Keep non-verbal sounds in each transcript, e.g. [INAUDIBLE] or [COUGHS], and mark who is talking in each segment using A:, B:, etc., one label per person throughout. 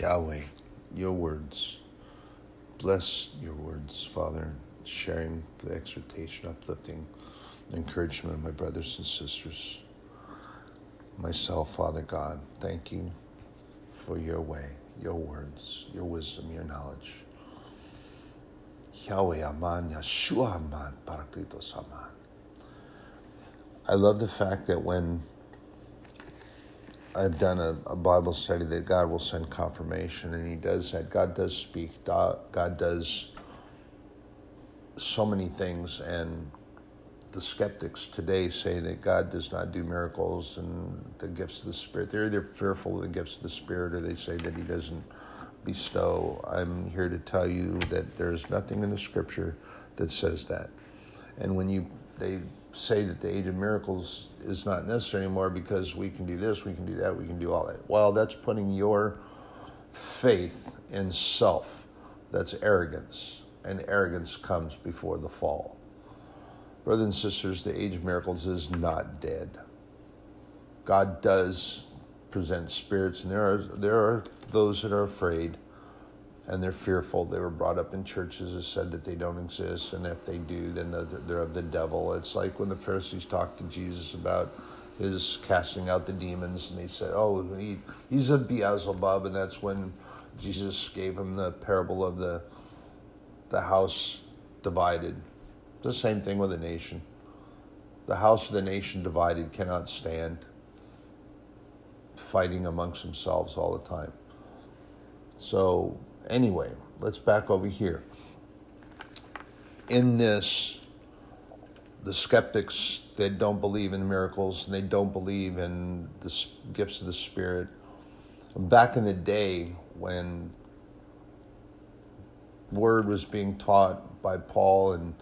A: Yahweh, your words. Bless your words, Father, sharing the exhortation, uplifting, encouragement of my brothers and sisters. Myself, Father God, thank you for your way, your words, your wisdom, your knowledge. Yahweh Aman, Yeshua Aman, Parakletos Aman. I love the fact that when I've done a, a, Bible study that God will send confirmation, and He does that. God does speak. God does so many things, and the skeptics today say that God does not do miracles and the gifts of the Spirit. They're either fearful of the gifts of the Spirit, or they say that He doesn't bestow. I'm here to tell you that there is nothing in the Scripture that says that. And when you they say that the age of miracles is not necessary anymore because we can do this, we can do that, we can do all that. Well, that's putting your faith in self. That's arrogance, and arrogance comes before the fall. Brothers and sisters, the age of miracles is not dead. God does present spirits, and there are there are those that are afraid and they're fearful. They were brought up in churches that said that they don't exist, and if they do, then they're of the devil. It's like when the Pharisees talked to Jesus about his casting out the demons, and they said, "Oh, he, he's a Beelzebub," and that's when Jesus gave him the parable of the the house divided. The same thing with a nation. The house of the nation divided cannot stand, fighting amongst themselves all the time. So Anyway, let's back over here. In this, the skeptics that don't believe in miracles and they don't believe in the gifts of the Spirit, back in the day when word was being taught by Paul and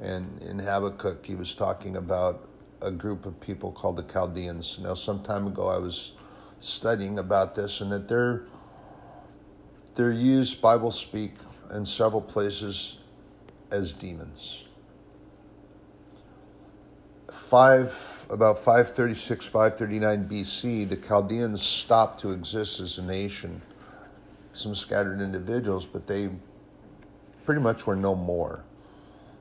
A: and in Habakkuk he was talking about a group of people called the Chaldeans. Now some time ago I was studying about this and that they're they're used, Bible speak, in several places as demons. Five, about 536, 539 BC, the Chaldeans stopped to exist as a nation. Some scattered individuals, but they pretty much were no more.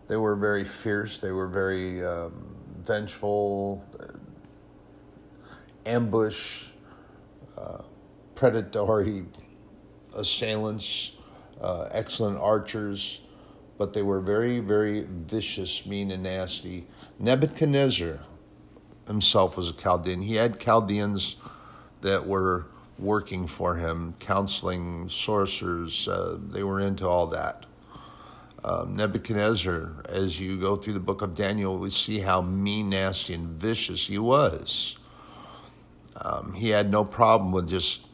A: They were very fierce, they were very um, vengeful, ambush, uh, predatory assailants, uh, excellent archers, but they were very, very vicious, mean, and nasty. Nebuchadnezzar himself was a Chaldean. He had Chaldeans that were working for him, counseling, sorcerers. Uh, they were into all that. Um, Nebuchadnezzar, as you go through the book of Daniel, we see how mean, nasty, and vicious he was. Um, he had no problem with just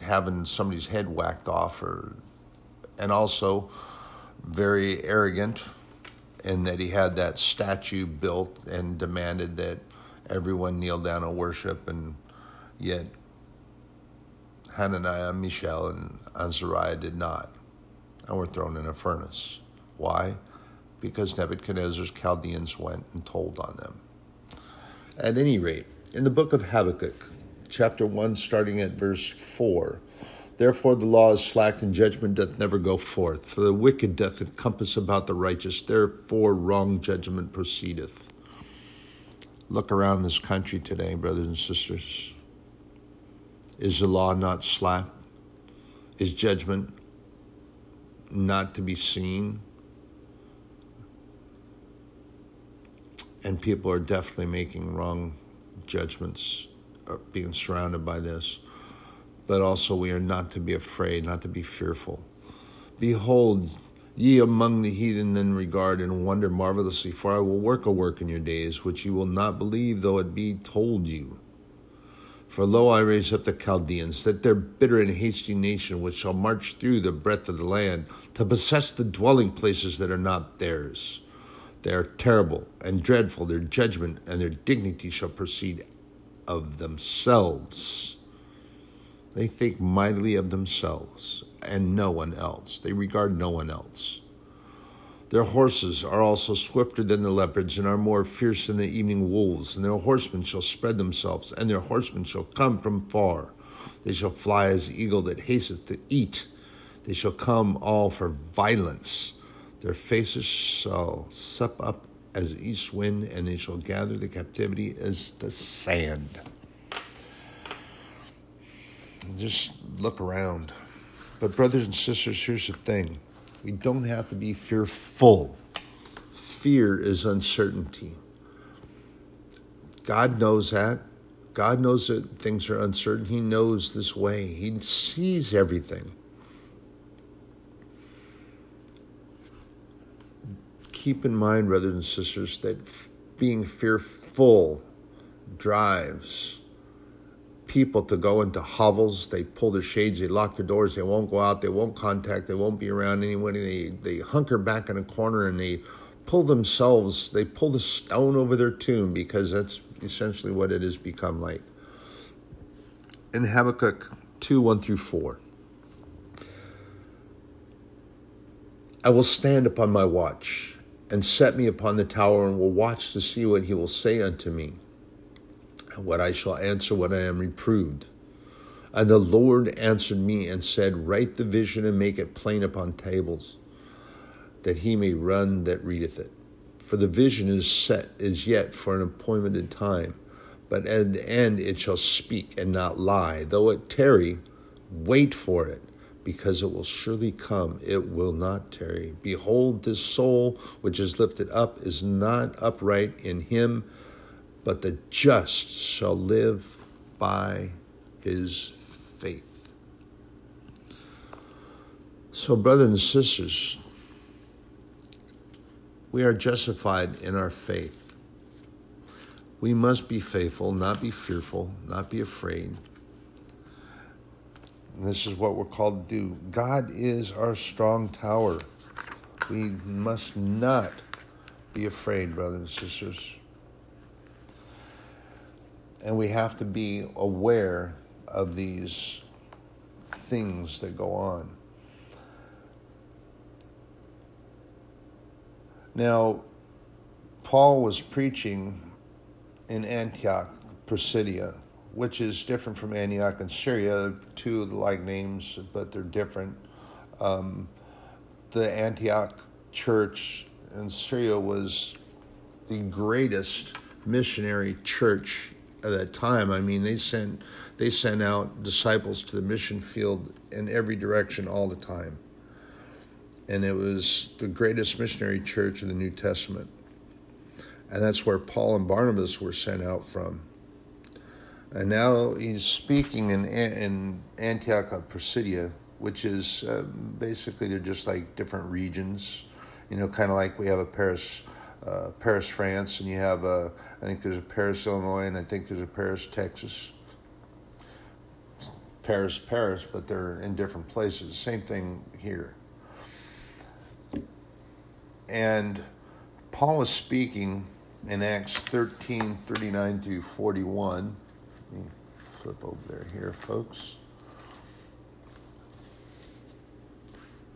A: having somebody's head whacked off, or and also very arrogant in that he had that statue built and demanded that everyone kneel down and worship, and yet Hananiah, Mishael, and Azariah did not, and were thrown in a furnace. Why? Because Nebuchadnezzar's Chaldeans went and told on them. At any rate, in the book of Habakkuk, chapter 1, starting at verse 4. Therefore the law is slack and judgment doth never go forth. For the wicked doth encompass about the righteous, therefore wrong judgment proceedeth. Look around this country today, brothers and sisters. Is the law not slack? Is judgment not to be seen? And people are definitely making wrong judgments Uh, being surrounded by this. But also, we are not to be afraid, not to be fearful. Behold, ye among the heathen then regard and wonder marvelously, for I will work a work in your days, which ye will not believe, though it be told you. For lo, I raise up the Chaldeans, that their bitter and hasty nation, which shall march through the breadth of the land, to possess the dwelling places that are not theirs. They are terrible and dreadful, their judgment and their dignity shall proceed of themselves. They think mightily of themselves and no one else. They regard no one else. Their horses are also swifter than the leopards and are more fierce than the evening wolves, and their horsemen shall spread themselves, and their horsemen shall come from far. They shall fly as the eagle that hasteth to eat. They shall come all for violence. Their faces shall sup up as east wind, and they shall gather the captivity as the sand. Just look around. But, brothers and sisters, here's the thing we don't have to be fearful. Fear is uncertainty. God knows that. God knows that things are uncertain. He knows this way, He sees everything. Keep in mind, brothers and sisters, that being fearful drives people to go into hovels. They pull their shades, they lock their doors, they won't go out, they won't contact, they won't be around anyone. They, they hunker back in a corner and they pull themselves, they pull the stone over their tomb because that's essentially what it has become like. In Habakkuk 2 1 through 4. I will stand upon my watch and set me upon the tower and will watch to see what he will say unto me and what I shall answer when I am reproved. And the Lord answered me and said, Write the vision and make it plain upon tables, that he may run that readeth it. For the vision is set is yet for an appointed time, but at the end it shall speak and not lie. Though it tarry, wait for it, because it will surely come. It will not tarry. Behold, this soul which is lifted up is not upright in him but the just shall live by his faith. So, brothers and sisters, we are justified in our faith. We must be faithful, not be fearful, not be afraid. This is what we're called to do. God is our strong tower. We must not be afraid, brothers and sisters and we have to be aware of these things that go on. Now, Paul was preaching in Antioch, Pisidia, which is different from Antioch and Syria, two of the like names, but they're different. Um, the Antioch church in Syria was the greatest missionary church at that time. I mean, they sent they sent out disciples to the mission field in every direction all the time. And it was the greatest missionary church in the New Testament. And that's where Paul and Barnabas were sent out from. And now he's speaking in, in Antioch of Pisidia, which is uh, basically they're just like different regions, you know, kind of like we have a Paris uh, Paris, France, and you have a, I think there's a Paris, Illinois, and I think there's a Paris, Texas. Paris, Paris, but they're in different places. Same thing here. And Paul is speaking in Acts 13 39 through 41. Me flip over there here, folks.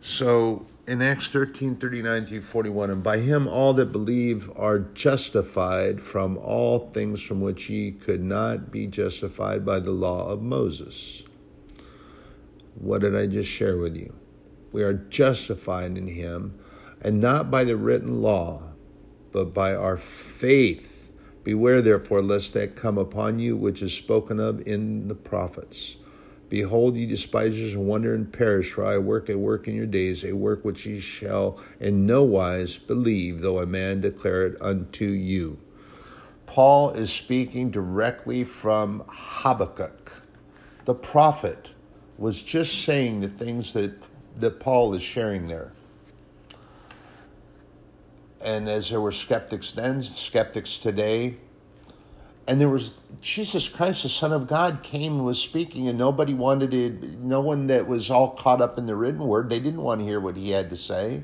A: So in Acts 13 39 through 41, and by him all that believe are justified from all things from which ye could not be justified by the law of Moses. What did I just share with you? We are justified in him, and not by the written law, but by our faith. Beware therefore lest that come upon you which is spoken of in the prophets Behold, ye despisers, and wonder and perish, for I work a work in your days, a work which ye shall in no wise believe, though a man declare it unto you. Paul is speaking directly from Habakkuk. The prophet was just saying the things that, that Paul is sharing there. And as there were skeptics then, skeptics today, and there was Jesus Christ, the Son of God, came and was speaking, and nobody wanted to, no one that was all caught up in the written word, they didn't want to hear what he had to say.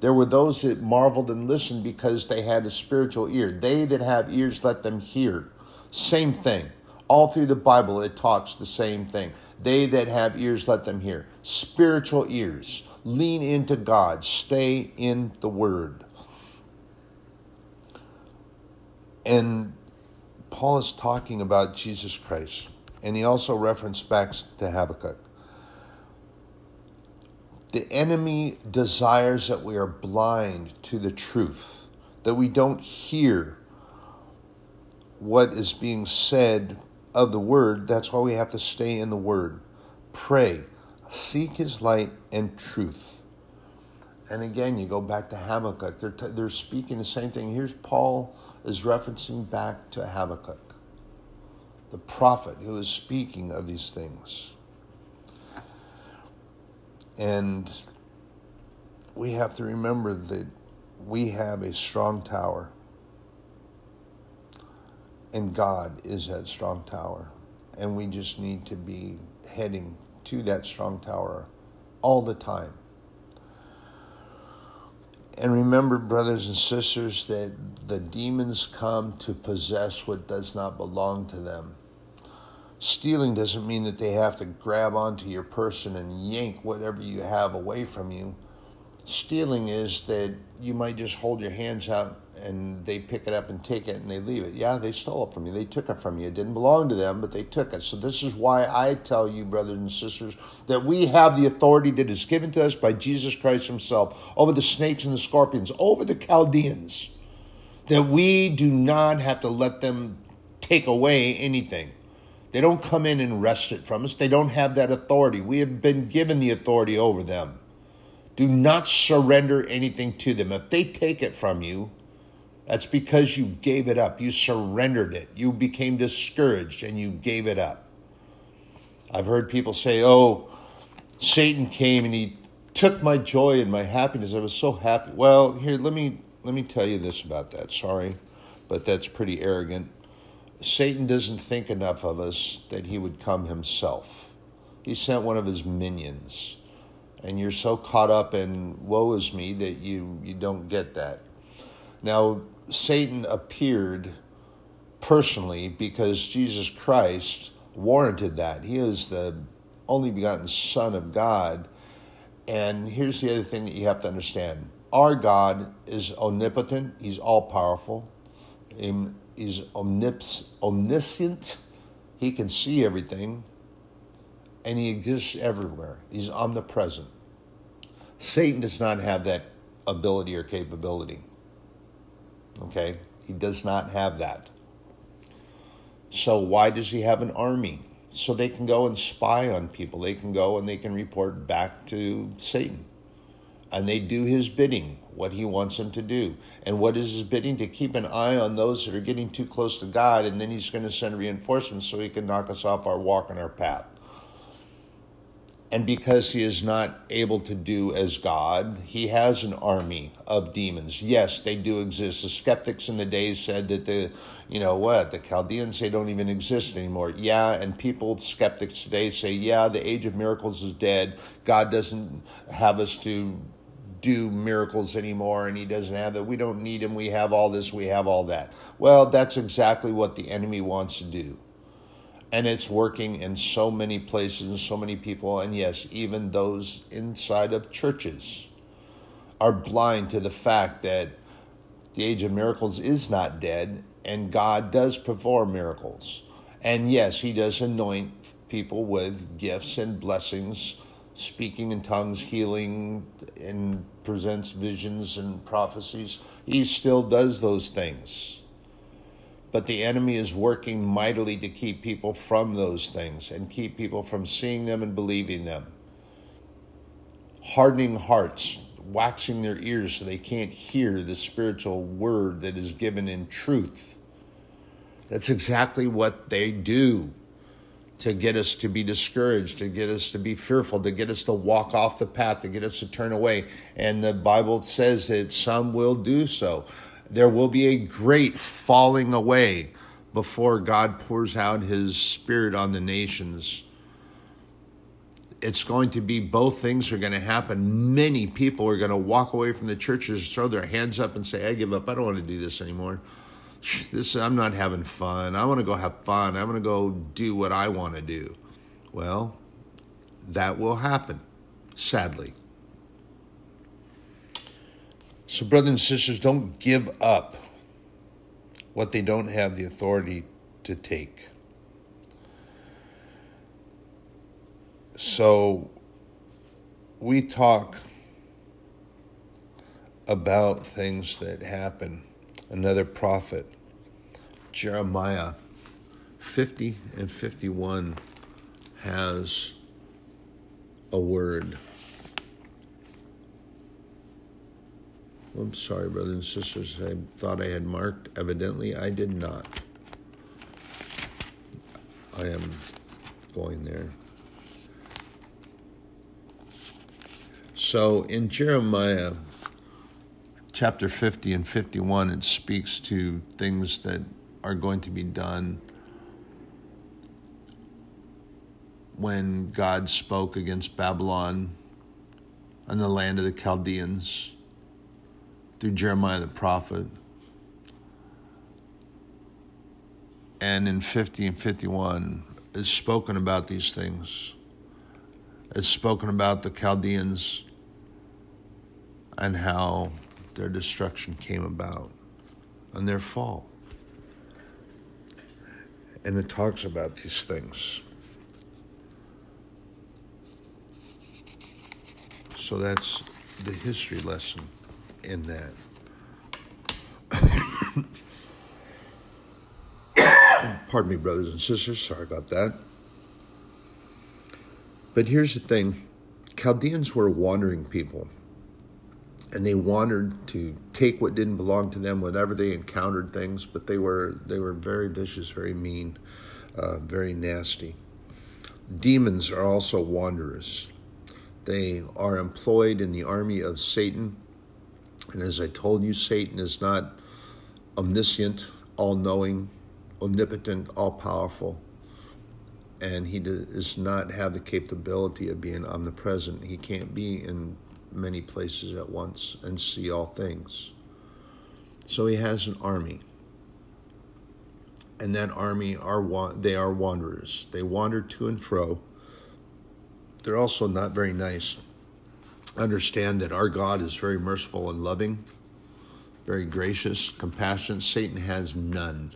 A: There were those that marveled and listened because they had a spiritual ear. They that have ears, let them hear. Same thing. All through the Bible, it talks the same thing. They that have ears, let them hear. Spiritual ears. Lean into God. Stay in the Word. And Paul is talking about Jesus Christ. And he also referenced back to Habakkuk. The enemy desires that we are blind to the truth, that we don't hear what is being said of the word. That's why we have to stay in the word. Pray, seek his light and truth. And again, you go back to Habakkuk. They're, t- they're speaking the same thing. Here's Paul is referencing back to Habakkuk, the prophet who is speaking of these things. And we have to remember that we have a strong tower. And God is that strong tower. And we just need to be heading to that strong tower all the time. And remember, brothers and sisters, that the demons come to possess what does not belong to them. Stealing doesn't mean that they have to grab onto your person and yank whatever you have away from you. Stealing is that you might just hold your hands out and they pick it up and take it and they leave it. Yeah, they stole it from you. They took it from you. It didn't belong to them, but they took it. So, this is why I tell you, brothers and sisters, that we have the authority that is given to us by Jesus Christ Himself over the snakes and the scorpions, over the Chaldeans, that we do not have to let them take away anything. They don't come in and wrest it from us. They don't have that authority. We have been given the authority over them. Do not surrender anything to them. If they take it from you, that's because you gave it up. You surrendered it. You became discouraged and you gave it up. I've heard people say, oh, Satan came and he took my joy and my happiness. I was so happy. Well, here, let me let me tell you this about that. Sorry, but that's pretty arrogant. Satan doesn't think enough of us that he would come himself. He sent one of his minions. And you're so caught up in woe is me that you, you don't get that. Now, Satan appeared personally because Jesus Christ warranted that. He is the only begotten Son of God. And here's the other thing that you have to understand our God is omnipotent, He's all powerful, He's omnips- omniscient, He can see everything, and He exists everywhere. He's omnipresent. Satan does not have that ability or capability. Okay? He does not have that. So, why does he have an army? So they can go and spy on people. They can go and they can report back to Satan. And they do his bidding, what he wants them to do. And what is his bidding? To keep an eye on those that are getting too close to God, and then he's going to send reinforcements so he can knock us off our walk and our path and because he is not able to do as God, he has an army of demons. Yes, they do exist. The skeptics in the day said that the, you know what, the Chaldeans they don't even exist anymore. Yeah, and people, skeptics today say, yeah, the age of miracles is dead. God doesn't have us to do miracles anymore and he doesn't have that. We don't need him. We have all this, we have all that. Well, that's exactly what the enemy wants to do and it's working in so many places and so many people. And yes even those inside of churches are blind to the fact that the age of miracles is not dead and god does perform miracles. And yes he does anoint people with gifts and blessings speaking in tongues healing and presents visions and prophecies. He still does those things but the enemy is working mightily to keep people from those things and keep people from seeing them and believing them. Hardening hearts, waxing their ears so they can't hear the spiritual word that is given in truth. That's exactly what they do to get us to be discouraged, to get us to be fearful, to get us to walk off the path, to get us to turn away. And the Bible says that some will do so there will be a great falling away before God pours out his spirit on the nations. It's going to be both things are going to happen. Many people are going to walk away from the churches, throw their hands up, and say, I give up. I don't want to do this anymore. [SIGHS] This I'm not having fun. I want to go have fun. I want to go do what I want to do. Well, that will happen, sadly. So, brothers and sisters, don't give up what they don't have the authority to take. So we talk about things that happen. Another prophet, Jeremiah 50 and 51, has a word. I'm sorry, brothers and sisters. I thought I had marked. Evidently, I did not. I am going there. So in Jeremiah chapter 50 and 51, it speaks to things that are going to be done when God spoke against Babylon and the land of the Chaldeans through Jeremiah the prophet. And in 50 and 51, is spoken about these things. It's spoken about the Chaldeans and how their destruction came about and their fall. And it talks about these things. So that's the history lesson in that. Pardon me, brothers and sisters. Sorry about that. But here's the thing Chaldeans were wandering people and they wandered to take what didn't belong to them whenever they encountered things but they were they were very vicious very mean uh, very nasty demons are also wanderers they are employed in the army of satan and as i told you satan is not omniscient all-knowing omnipotent all-powerful and he does not have the capability of being omnipresent he can't be in many places at once and see all things. So he has an army. And that army are they are wanderers. They wander to and fro. They're also not very nice. Understand that our God is very merciful and loving, very gracious, compassionate. Satan has none.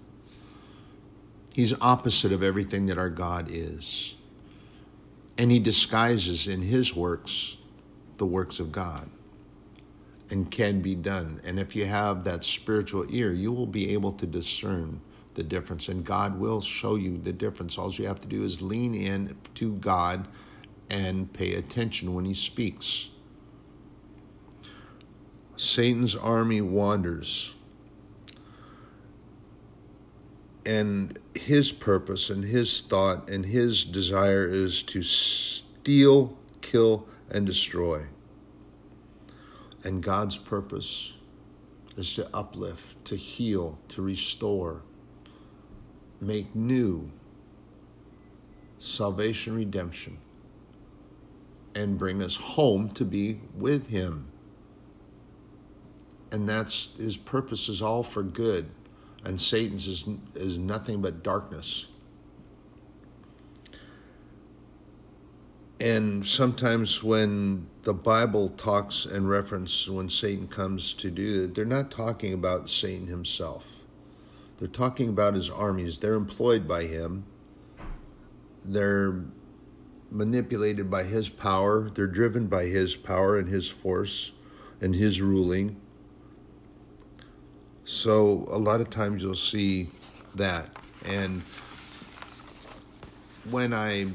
A: He's opposite of everything that our God is. And he disguises in his works the works of God and can be done. And if you have that spiritual ear, you will be able to discern the difference, and God will show you the difference. All you have to do is lean in to God and pay attention when He speaks. Satan's army wanders. And his purpose and his thought and his desire is to steal, kill, and destroy. And God's purpose is to uplift, to heal, to restore, make new salvation, redemption, and bring us home to be with Him. And that's His purpose is all for good, and Satan's is, is nothing but darkness. And sometimes when the Bible talks and reference when Satan comes to do it, they're not talking about Satan himself. They're talking about his armies. They're employed by him. They're manipulated by his power. They're driven by his power and his force and his ruling. So a lot of times you'll see that. And when I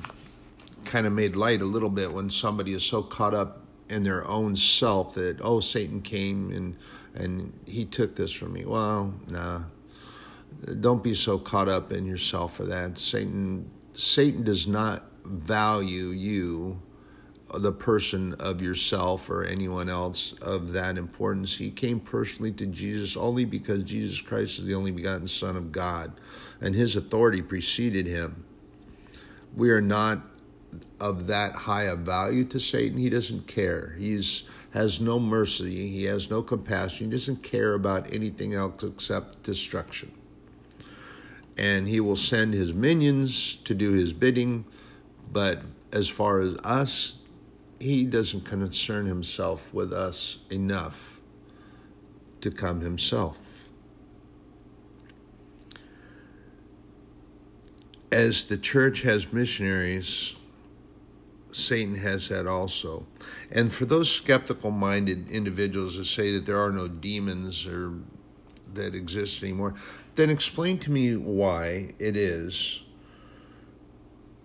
A: kind of made light a little bit when somebody is so caught up in their own self that oh Satan came and and he took this from me. Well, nah. Don't be so caught up in yourself for that. Satan Satan does not value you the person of yourself or anyone else of that importance. He came personally to Jesus only because Jesus Christ is the only begotten Son of God, and his authority preceded him. We are not of that high a value to Satan. He doesn't care. He's has no mercy. He has no compassion. He doesn't care about anything else except destruction. And he will send his minions to do his bidding, but as far as us, he doesn't concern himself with us enough to come himself. As the church has missionaries Satan has that also. And for those skeptical minded individuals that say that there are no demons or that exist anymore, then explain to me why it is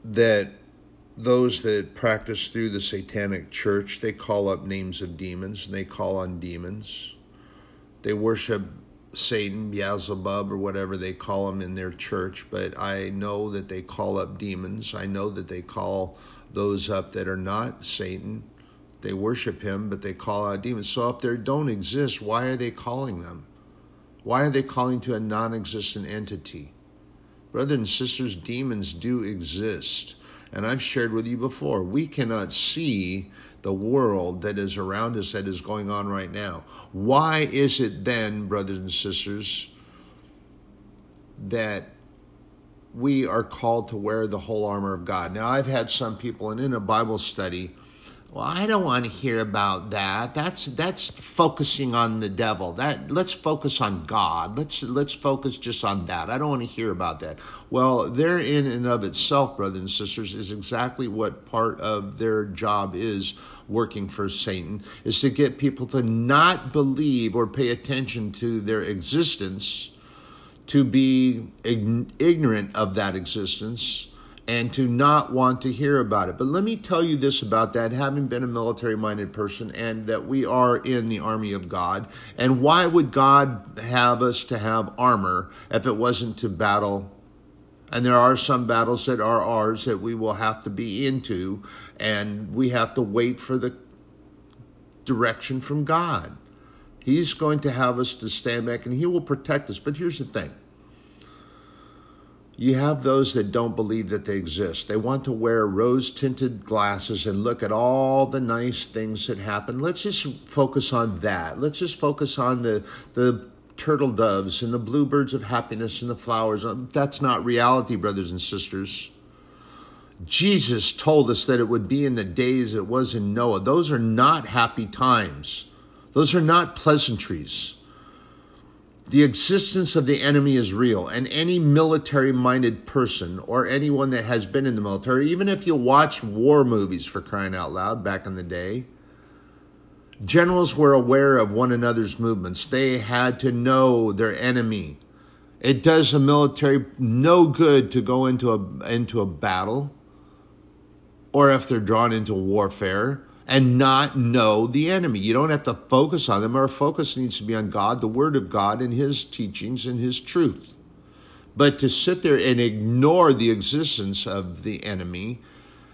A: that those that practice through the satanic church they call up names of demons and they call on demons. They worship satan beelzebub or whatever they call him in their church but i know that they call up demons. I know that they call those up that are not satan. They worship him but they call out demons. So if they don't exist why are they calling them? Why are they calling to a non-existent entity? Brothers and sisters demons do exist and I've shared with you before, we cannot see the world that is around us that is going on right now. Why is it then, brothers and sisters, that we are called to wear the whole armor of God? Now, I've had some people, and in a Bible study, well, I don't want to hear about that. That's that's focusing on the devil. That let's focus on God. Let's let's focus just on that. I don't want to hear about that. Well, there in and of itself, brothers and sisters, is exactly what part of their job is working for Satan is to get people to not believe or pay attention to their existence, to be ignorant of that existence and to not want to hear about it. But let me tell you this about that, having been a military minded person, and that we are in the army of God. And why would God have us to have armor if it wasn't to battle? And there are some battles that are ours that we will have to be into, and we have to wait for the direction from God. He's going to have us to stand back and He will protect us. But here's the thing you have those that don't believe that they exist. They want to wear rose tinted glasses and look at all the nice things that happen. Let's just focus on that. Let's just focus on the, the turtle doves and the bluebirds of happiness and the flowers. Um, that's not reality, brothers and sisters. Jesus told us that it would be in the days it was in Noah. Those are not happy times, those are not pleasantries. The existence of the enemy is real, and any military minded person or anyone that has been in the military, even if you watch war movies for crying out loud back in the day, generals were aware of one another's movements. They had to know their enemy. It does a military no good to go into a, into a battle or if they're drawn into warfare and not know the enemy. You don't have to focus on them. Our focus needs to be on God, the Word of God, and His teachings and His truth. But to sit there and ignore the existence of the enemy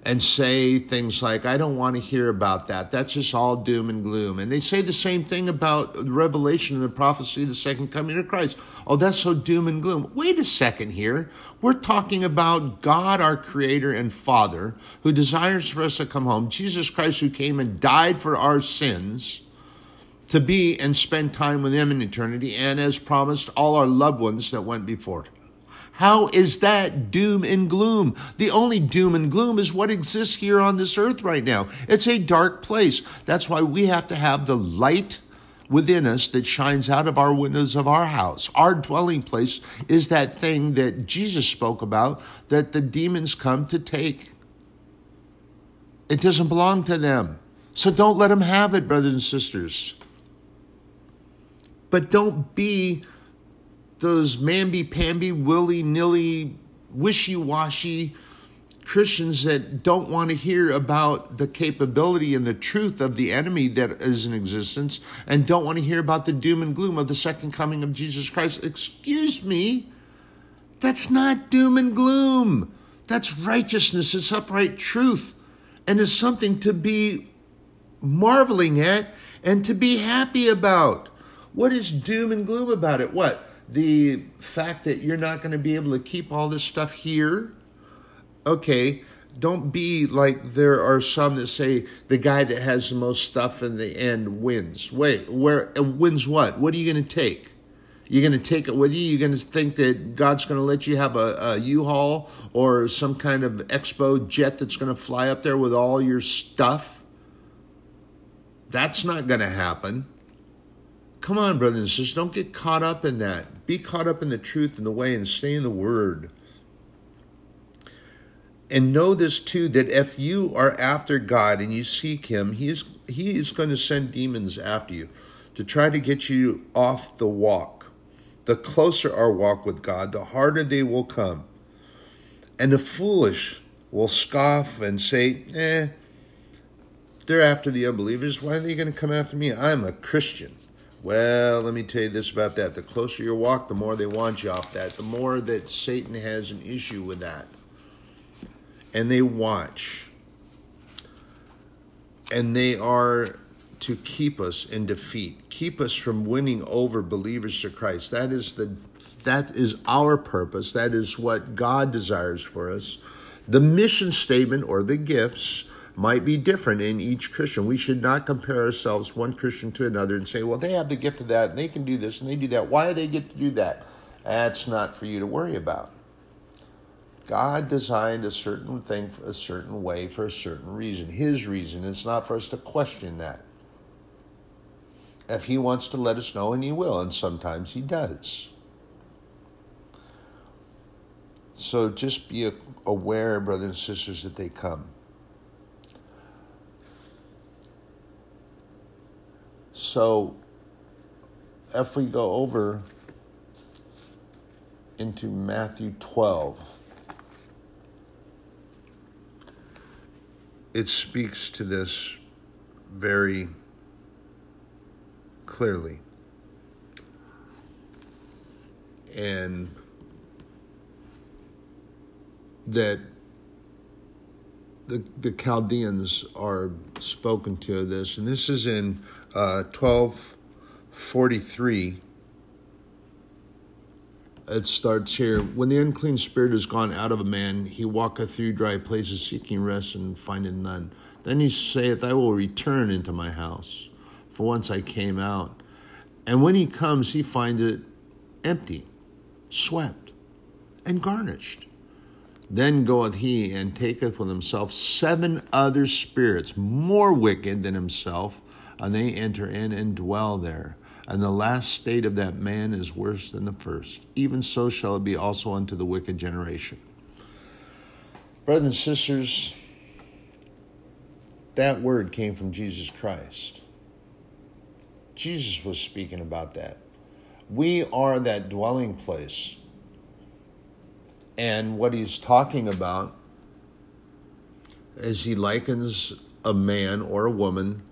A: and say things like, I don't want to hear about that. That's just all doom and gloom. And they say the same thing about the revelation and the prophecy of the second coming of Christ. Oh, that's so doom and gloom. Wait a second here. We're talking about God, our Creator and Father, who desires for us to come home, Jesus Christ, who came and died for our sins to be and spend time with Him in eternity, and as promised, all our loved ones that went before how is that doom and gloom? The only doom and gloom is what exists here on this earth right now. It's a dark place. That's why we have to have the light within us that shines out of our windows of our house. Our dwelling place is that thing that Jesus spoke about that the demons come to take. It doesn't belong to them. So don't let them have it, brothers and sisters. But don't be those mamby-pamby, willy-nilly, wishy-washy Christians that don't want to hear about the capability and the truth of the enemy that is in existence and don't want to hear about the doom and gloom of the second coming of Jesus Christ. Excuse me, that's not doom and gloom. That's righteousness, it's upright truth, and it's something to be marveling at and to be happy about. What is doom and gloom about it? What? the fact that you're not going to be able to keep all this stuff here, okay, don't be like there are some that say the guy that has the most stuff in the end wins. Wait, where uh, wins what? What are you going to take? You're going to take it with you. You're going to think that God's going to let you have a a U-Haul or some kind of expo jet that's going to fly up there with all your stuff. That's not going to happen. Come on, brothers and sisters, don't get caught up in that. Be caught up in the truth and the way and stay in the Word. And know this too that if you are after God and you seek Him, He is, he is going to send demons after you to try to get you off the walk. The closer our walk with God, the harder they will come. And the foolish will scoff and say, eh, they're after the unbelievers. Why are they going to come after me? I'm a Christian. Well, let me tell you this about that. The closer your walk, the more they want you off that, the more that Satan has an issue with that. And they watch. And they are to keep us in defeat, keep us from winning over believers to Christ. That is the that is our purpose. That is what God desires for us. The mission statement or the gifts might be different in each Christian. We should not compare ourselves one Christian to another and say, well, they have the gift of that and they can do this and they do that. Why do they get to do that? That's not for you to worry about. God designed a certain thing a certain way for a certain reason. His reason. It's not for us to question that. If He wants to let us know, and He will, and sometimes He does. So just be aware, brothers and sisters, that they come. So if we go over into Matthew 12, it speaks to this very clearly. And that the, the Chaldeans are spoken to this, and this is in uh, 1243. It starts here. When the unclean spirit is gone out of a man, he walketh through dry places seeking rest and findeth none. Then he saith, I will return into my house, for once I came out. And when he comes, he finds it empty, swept, and garnished. Then goeth he and taketh with himself seven other spirits more wicked than himself, and they enter in and dwell there. And the last state of that man is worse than the first. Even so shall it be also unto the wicked generation. Brothers and sisters, that word came from Jesus Christ. Jesus was speaking about that. We are that dwelling place. And what he's talking about is he likens a man or a woman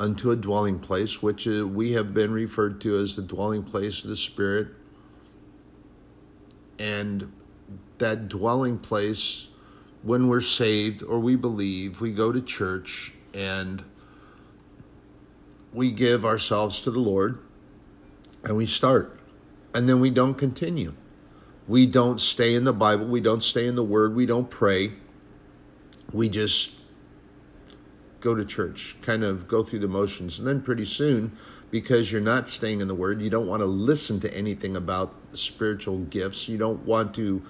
A: unto a dwelling place, which uh, we have been referred to as the dwelling place of the Spirit. And that dwelling place, when we're saved or we believe, we go to church and we give ourselves to the Lord and we start. And then we don't continue. We don't stay in the Bible. We don't stay in the Word. We don't pray. We just go to church, kind of go through the motions. And then pretty soon, because you're not staying in the Word, you don't want to listen to anything about spiritual gifts. You don't want to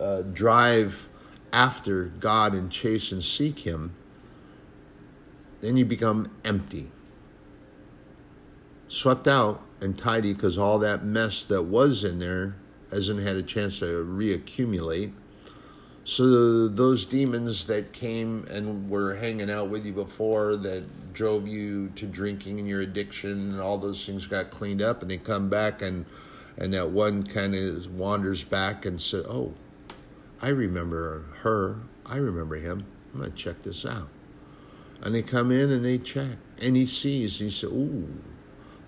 A: uh, drive after God and chase and seek Him. Then you become empty, swept out and tidy because all that mess that was in there hasn't had a chance to reaccumulate. So those demons that came and were hanging out with you before that drove you to drinking and your addiction and all those things got cleaned up and they come back and and that one kind of wanders back and says, "Oh, I remember her. I remember him. I'm to check this out." And they come in and they check and he sees. He said, "Ooh,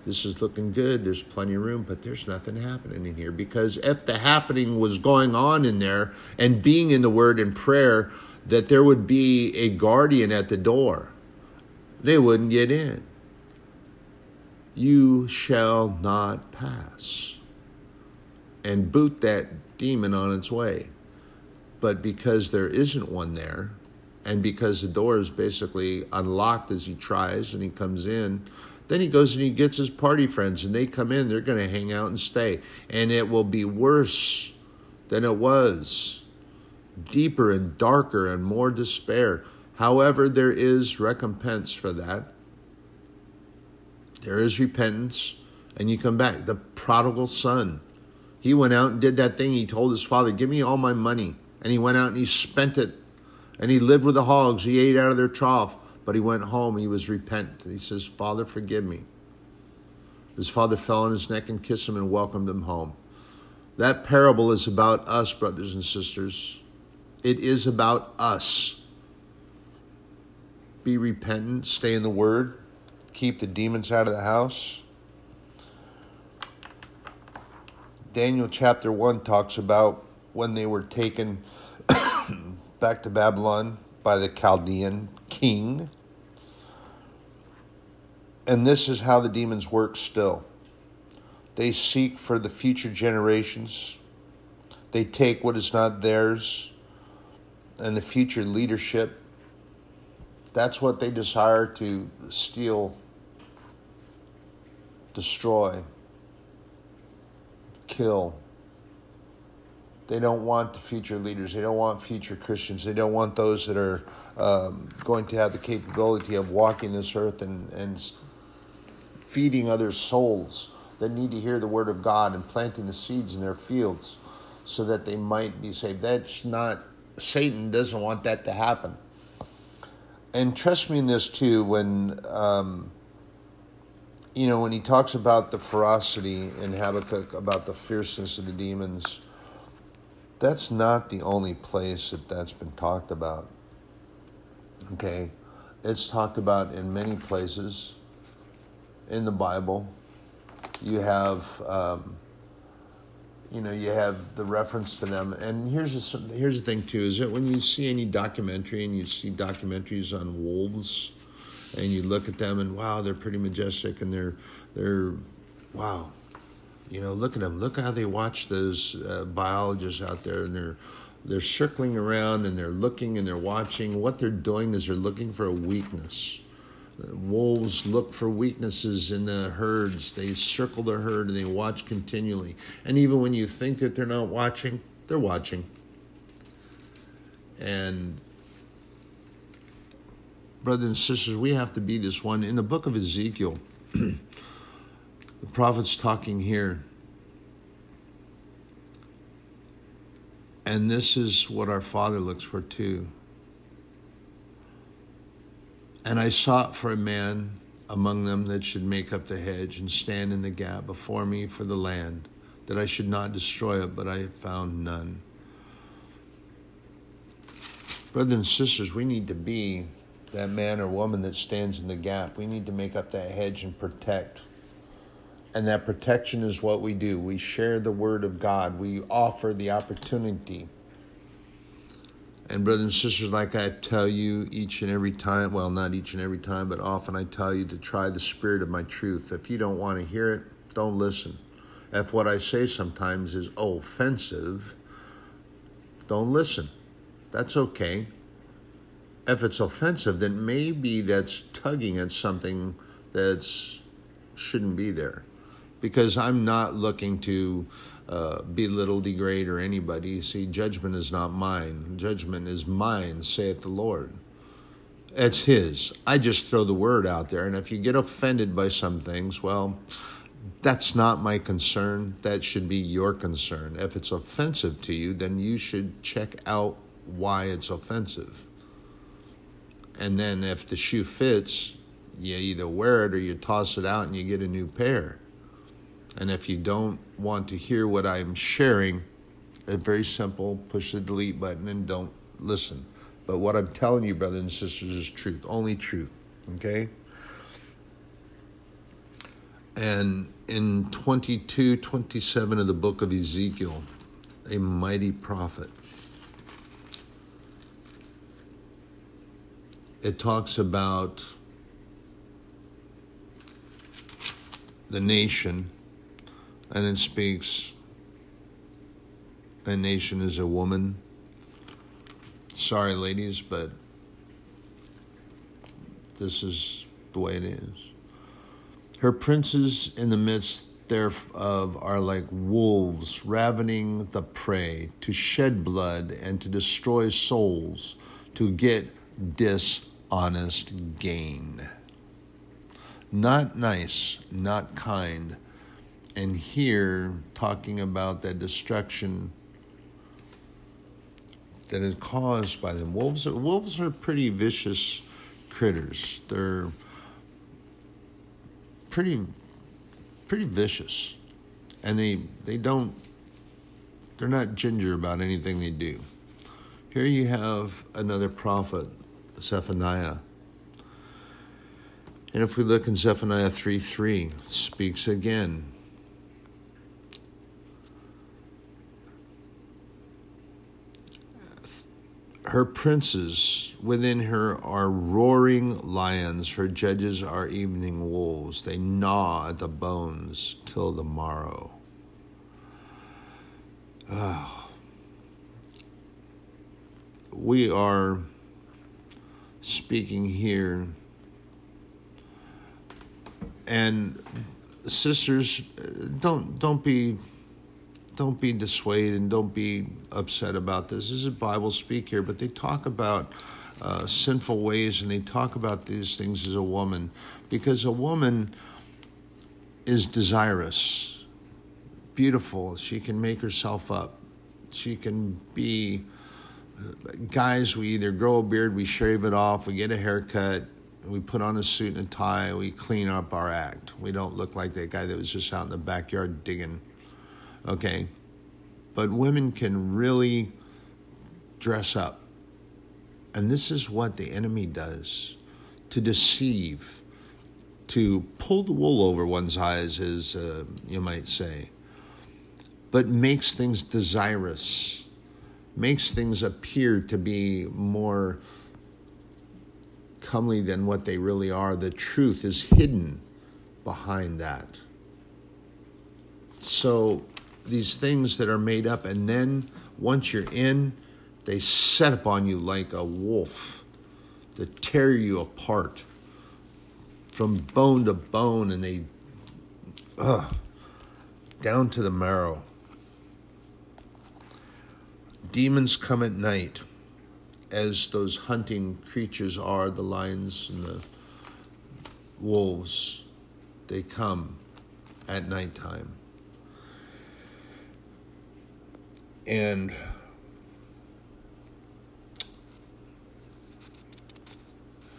A: this is looking good. There's plenty of room, but there's nothing happening in here. Because if the happening was going on in there and being in the Word and prayer, that there would be a guardian at the door, they wouldn't get in. You shall not pass. And boot that demon on its way. But because there isn't one there, and because the door is basically unlocked as he tries and he comes in, then he goes and he gets his party friends, and they come in. They're going to hang out and stay. And it will be worse than it was, deeper and darker and more despair. However, there is recompense for that. There is repentance, and you come back. The prodigal son, he went out and did that thing. He told his father, Give me all my money. And he went out and he spent it And he lived with the hogs. He ate out of their trough, but he went home. He was repentant. He says, Father, forgive me. His father fell on his neck and kissed him and welcomed him home. That parable is about us, brothers and sisters. It is about us. Be repentant, stay in the Word, keep the demons out of the house. Daniel chapter 1 talks about when they were taken [COUGHS] back to Babylon by the Chaldean king. And this is how the demons work still. They seek for the future generations. They take what is not theirs and the future leadership. That's what they desire to steal, destroy, kill. They don't want the future leaders. They don't want future Christians. They don't want those that are um, going to have the capability of walking this earth and, and feeding other souls that need to hear the word of God and planting the seeds in their fields so that they might be saved. That's not, Satan doesn't want that to happen. And trust me in this too, when, um, you know, when he talks about the ferocity in Habakkuk, about the fierceness of the demons, that's not the only place that that's been talked about. Okay? It's talked about in many places in the Bible you have um, you know you have the reference to them. And here's the, here's the thing too is that when you see any documentary and you see documentaries on wolves and you look at them and wow they're pretty majestic and they're they're wow. You know look at them. Look how they watch those uh, biologists out there and they're they're circling around and they're looking and they're watching. What they're doing is they're looking for a weakness Wolves look for weaknesses in the herds. They circle the herd and they watch continually. And even when you think that they're not watching, they're watching. And, brothers and sisters, we have to be this one. In the book of Ezekiel, [CLEARS THROAT] the prophet's talking here. And this is what our Father looks for too. And I sought for a man among them that should make up the hedge and stand in the gap before me for the land, that I should not destroy it, but I found none. Brothers and sisters, we need to be that man or woman that stands in the gap. We need to make up that hedge and protect. And that protection is what we do. We share the word of God, we offer the opportunity and, brothers and sisters, like I tell you each and every time, well, not each and every time, but often I tell you to try the spirit of my truth. If you don't want to hear it, don't listen. If what I say sometimes is offensive, don't listen. That's okay. If it's offensive, then maybe that's tugging at something that shouldn't be there. Because I'm not looking to uh, belittle, degrade, or anybody. See, judgment is not mine. Judgment is mine, saith the Lord. It's His. I just throw the word out there. And if you get offended by some things, well, that's not my concern. That should be your concern. If it's offensive to you, then you should check out why it's offensive. And then if the shoe fits, you either wear it or you toss it out and you get a new pair. And if you don't want to hear what I'm sharing, it's very simple push the delete button and don't listen. But what I'm telling you, brothers and sisters, is truth, only truth. Okay? And in 22, 27 of the book of Ezekiel, a mighty prophet, it talks about the nation and it speaks a nation is a woman. Sorry, ladies, but this is the way it is. Her princes in the midst thereof are like wolves ravening the prey to shed blood and to destroy souls to get dishonest gain. Not nice, not kind and here talking about that destruction that is caused by them. Wolves are, wolves are pretty vicious critters. They're pretty pretty vicious, and they they don't they're not ginger about anything they do. Here you have another prophet, Zephaniah. And if we look in Zephaniah 3 3, speaks again. Her princes within her are roaring lions, her judges are evening wolves. They gnaw at the bones till the morrow. Oh. We are speaking here, and sisters, uh, don't don't be don't be dissuaded and don't be upset about this. This is a Bible speak here, but they talk about uh, sinful ways and they talk about these things as a woman because a woman is desirous, beautiful. She can make herself up. She can be. Guys, we either grow a beard, we shave it off, we get a haircut, we put on a suit and a tie, we clean up our act. We don't look like that guy that was just out in the backyard digging okay? But women can really dress up. And this is what the enemy does to deceive, to pull the wool over one's eyes, as uh, you might say, but makes things desirous, makes things appear to be more comely than what they really are. The truth is hidden behind that. So these things that are made up, and then once you're in, they set upon you like a wolf to tear you apart from bone to bone, and they, ugh, down to the marrow. Demons come at night, as those hunting creatures are the lions and the wolves. They come at nighttime. And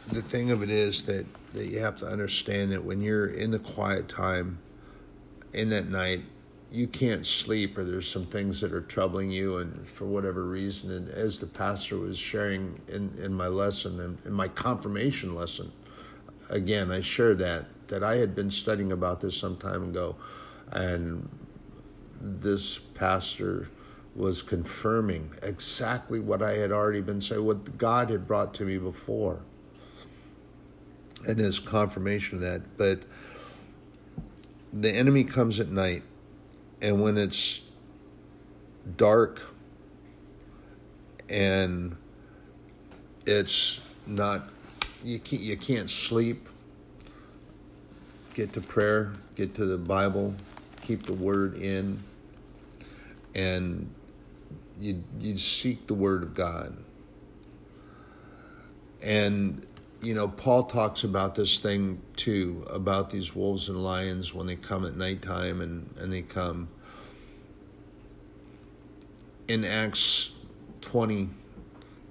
A: the thing of it is that, that you have to understand that when you're in the quiet time in that night, you can't sleep or there's some things that are troubling you and for whatever reason. And as the pastor was sharing in, in my lesson and in my confirmation lesson again i shared that that i had been studying about this some time ago. And this pastor was confirming exactly what I had already been saying, what God had brought to me before. And his confirmation of that. But the enemy comes at night, and when it's dark and it's not, you can't, you can't sleep, get to prayer, get to the Bible, keep the word in, and you you seek the word of God. And you know, Paul talks about this thing too, about these wolves and lions when they come at nighttime and, and they come. In Acts 20,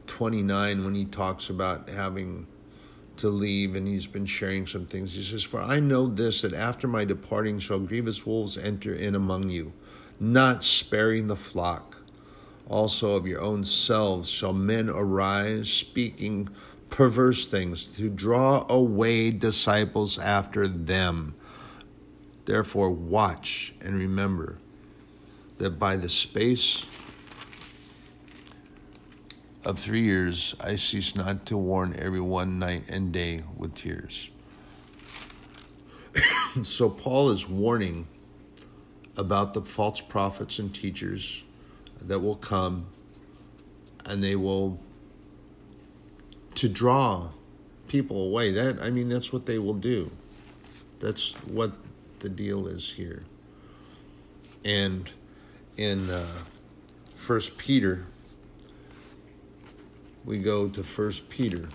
A: 29, when he talks about having to leave and he's been sharing some things, he says, For I know this, that after my departing shall grievous wolves enter in among you, not sparing the flock also of your own selves shall men arise, speaking perverse things, to draw away disciples after them. Therefore, watch and remember that by the space of three years I cease not to warn everyone night and day with tears. [COUGHS] so, Paul is warning about the false prophets and teachers that will come and they will to draw people away. That i mean that's what they will do. That's what the deal is here. And in uh, first peter we go to first peter.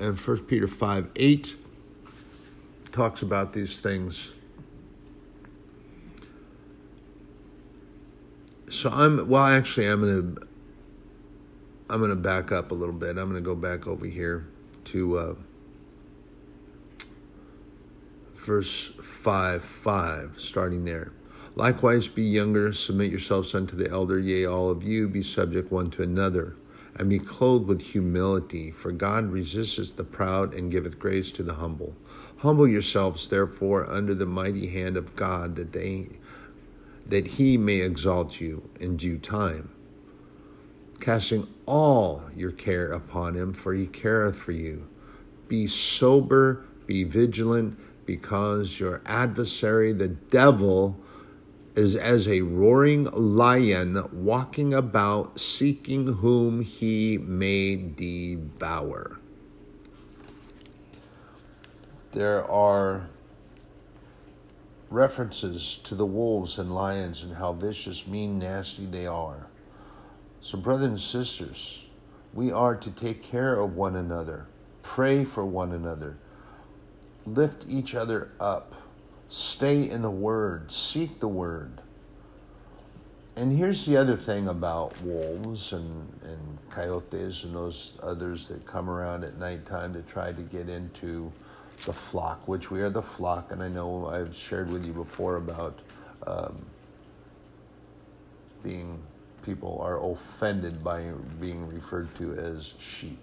A: And first peter 5 8 talks about these things So I'm well. Actually, I'm gonna I'm gonna back up a little bit. I'm gonna go back over here to uh, verse five five, starting there. Likewise, be younger, submit yourselves unto the elder. Yea, all of you be subject one to another, and be clothed with humility. For God resisteth the proud and giveth grace to the humble. Humble yourselves, therefore, under the mighty hand of God, that they that he may exalt you in due time. Casting all your care upon him, for he careth for you. Be sober, be vigilant, because your adversary, the devil, is as a roaring lion walking about, seeking whom he may devour. There are references to the wolves and lions and how vicious, mean, nasty they are. So, brothers and sisters, we are to take care of one another, pray for one another, lift each other up, stay in the Word, seek the Word. And here's the other thing about wolves and, and coyotes and those others that come around at nighttime to try to get into the flock, which we are the flock, and I know I've shared with you before about um, being people are offended by being referred to as sheep.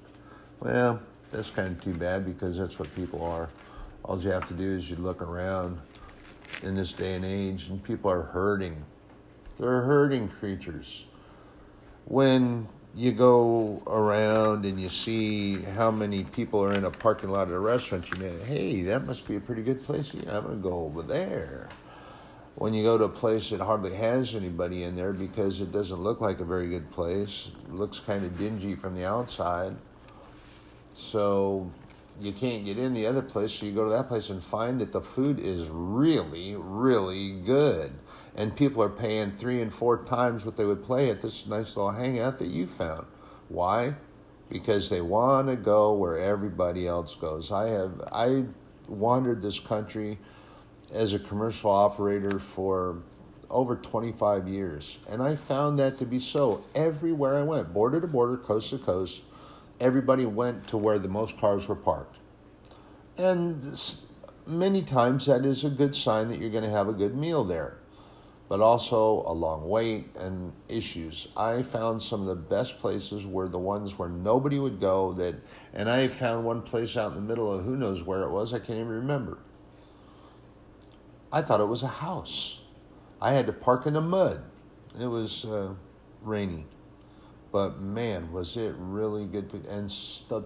A: Well, that's kind of too bad because that's what people are. All you have to do is you look around in this day and age, and people are hurting. They're hurting creatures. When you go around and you see how many people are in a parking lot at a restaurant, you know, hey, that must be a pretty good place. I'm going to go over there. When you go to a place that hardly has anybody in there because it doesn't look like a very good place, it looks kind of dingy from the outside. So you can't get in the other place, so you go to that place and find that the food is really, really good and people are paying three and four times what they would pay at this nice little hangout that you found. Why? Because they want to go where everybody else goes. I have I wandered this country as a commercial operator for over 25 years, and I found that to be so. Everywhere I went, border to border, coast to coast, everybody went to where the most cars were parked. And many times that is a good sign that you're going to have a good meal there but also a long wait and issues. I found some of the best places were the ones where nobody would go that and I found one place out in the middle of who knows where it was, I can't even remember. I thought it was a house. I had to park in the mud. It was uh, rainy. But man, was it really good and the,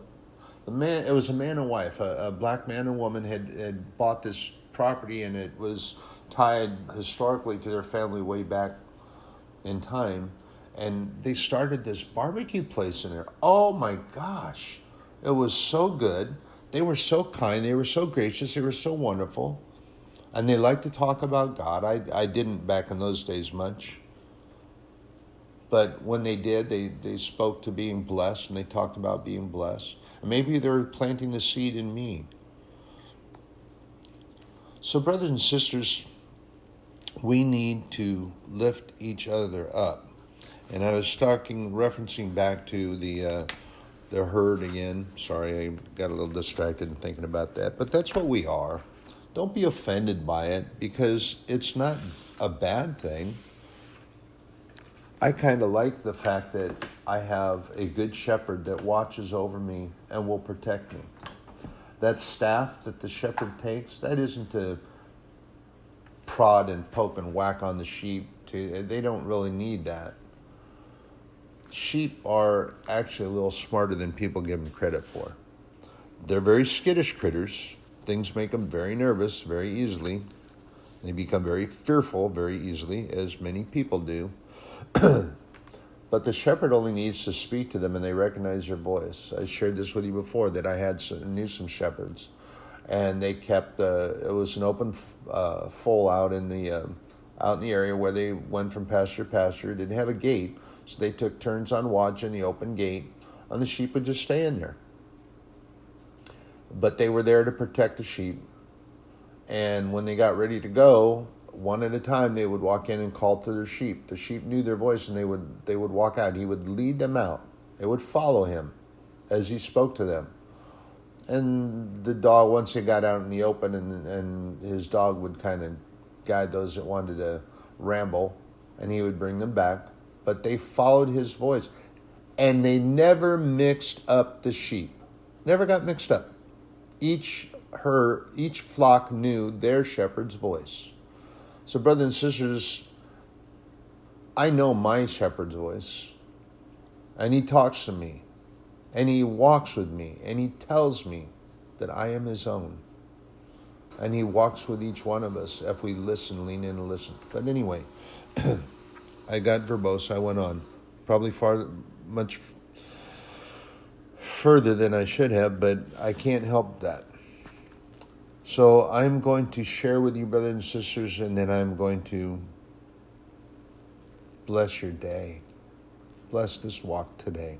A: the man it was a man and wife, a, a black man and woman had, had bought this property and it was tied historically to their family way back in time. And they started this barbecue place in there. Oh my gosh, it was so good. They were so kind, they were so gracious, they were so wonderful. And they liked to talk about God. I, I didn't back in those days much. But when they did, they, they spoke to being blessed and they talked about being blessed. And maybe they're planting the seed in me. So, brothers and sisters, we need to lift each other up. And I was talking, referencing back to the uh, the herd again. Sorry, I got a little distracted in thinking about that, but that's what we are. Don't be offended by it because it's not a bad thing. I kind of like the fact that I have a good shepherd that watches over me and will protect me. That staff that the shepherd takes, that isn't to prod and poke and whack on the sheep. To, they don't really need that. Sheep are actually a little smarter than people give them credit for. They're very skittish critters. Things make them very nervous very easily. They become very fearful very easily, as many people do. [CLEARS THROAT] but the shepherd only needs to speak to them and they recognize your voice. I shared this with you before that I had some, knew some shepherds and they kept uh, it was an open uh, foal out in the um, out in the area where they went from pasture to pasture. It didn't have a gate, so they took turns on watching the open gate, and the sheep would just stay in there. But they were there to protect the sheep, and when they got ready to go, one at a time they would walk in and call to their sheep. The sheep knew their voice and they would they would walk out. He would lead them out. They would follow him as he spoke to them. And the dog, once he got out in the open, and, and his dog would kind of guide those that wanted to ramble, and he would bring them back. But they followed his voice, and they never mixed up the sheep. Never got mixed up. Each her each flock knew their shepherd's voice. So, brothers and sisters, I know my shepherd's voice, and he talks to me, and he walks with me, and he tells me that I am his own. And he walks with each one of us if we listen, lean in and listen. But anyway, [CLEARS THROAT] I got verbose. I went on, probably far much further than I should have, but I can't help that. So I'm going to share with you, brothers and sisters, and then I'm going to bless your day. Bless this walk today.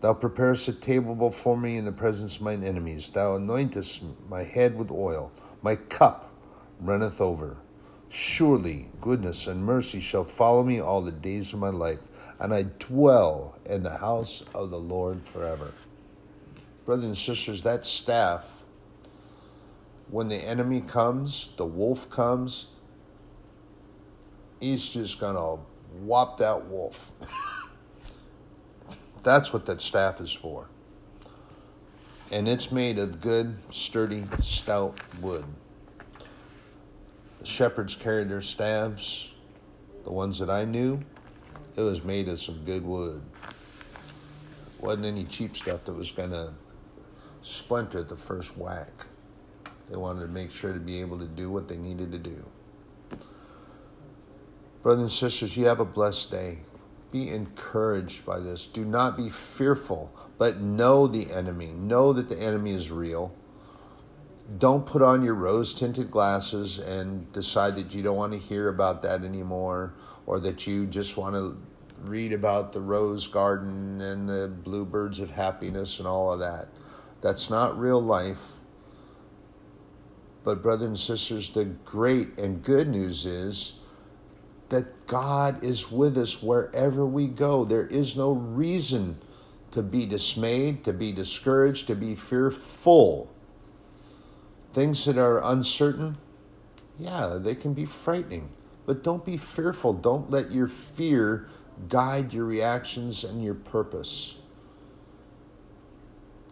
A: Thou preparest a table before me in the presence of mine enemies. Thou anointest my head with oil. My cup runneth over. Surely goodness and mercy shall follow me all the days of my life, and I dwell in the house of the Lord forever. Brothers and sisters, that staff, when the enemy comes, the wolf comes, he's just going to whop that wolf. [LAUGHS] That's what that staff is for. And it's made of good, sturdy, stout wood. The shepherds carried their staffs, the ones that I knew, it was made of some good wood. Wasn't any cheap stuff that was going to splinter the first whack. They wanted to make sure to be able to do what they needed to do. Brothers and sisters, you have a blessed day. Be encouraged by this. Do not be fearful, but know the enemy. Know that the enemy is real. Don't put on your rose tinted glasses and decide that you don't want to hear about that anymore or that you just want to read about the rose garden and the bluebirds of happiness and all of that. That's not real life. But, brothers and sisters, the great and good news is that God is with us wherever we go. There is no reason to be dismayed, to be discouraged, to be fearful. Things that are uncertain, yeah, they can be frightening, but don't be fearful. Don't let your fear guide your reactions and your purpose.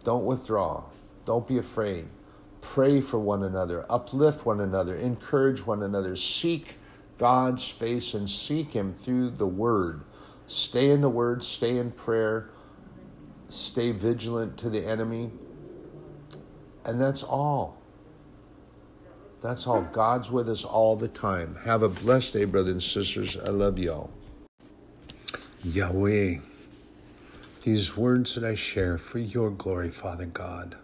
A: Don't withdraw. Don't be afraid. Pray for one another, uplift one another, encourage one another, seek God's face and seek Him through the Word. Stay in the Word, stay in prayer, stay vigilant to the enemy. And that's all. That's all. God's with us all the time. Have a blessed day, brothers and sisters. I love y'all. Yahweh, these words that I share for your glory, Father God,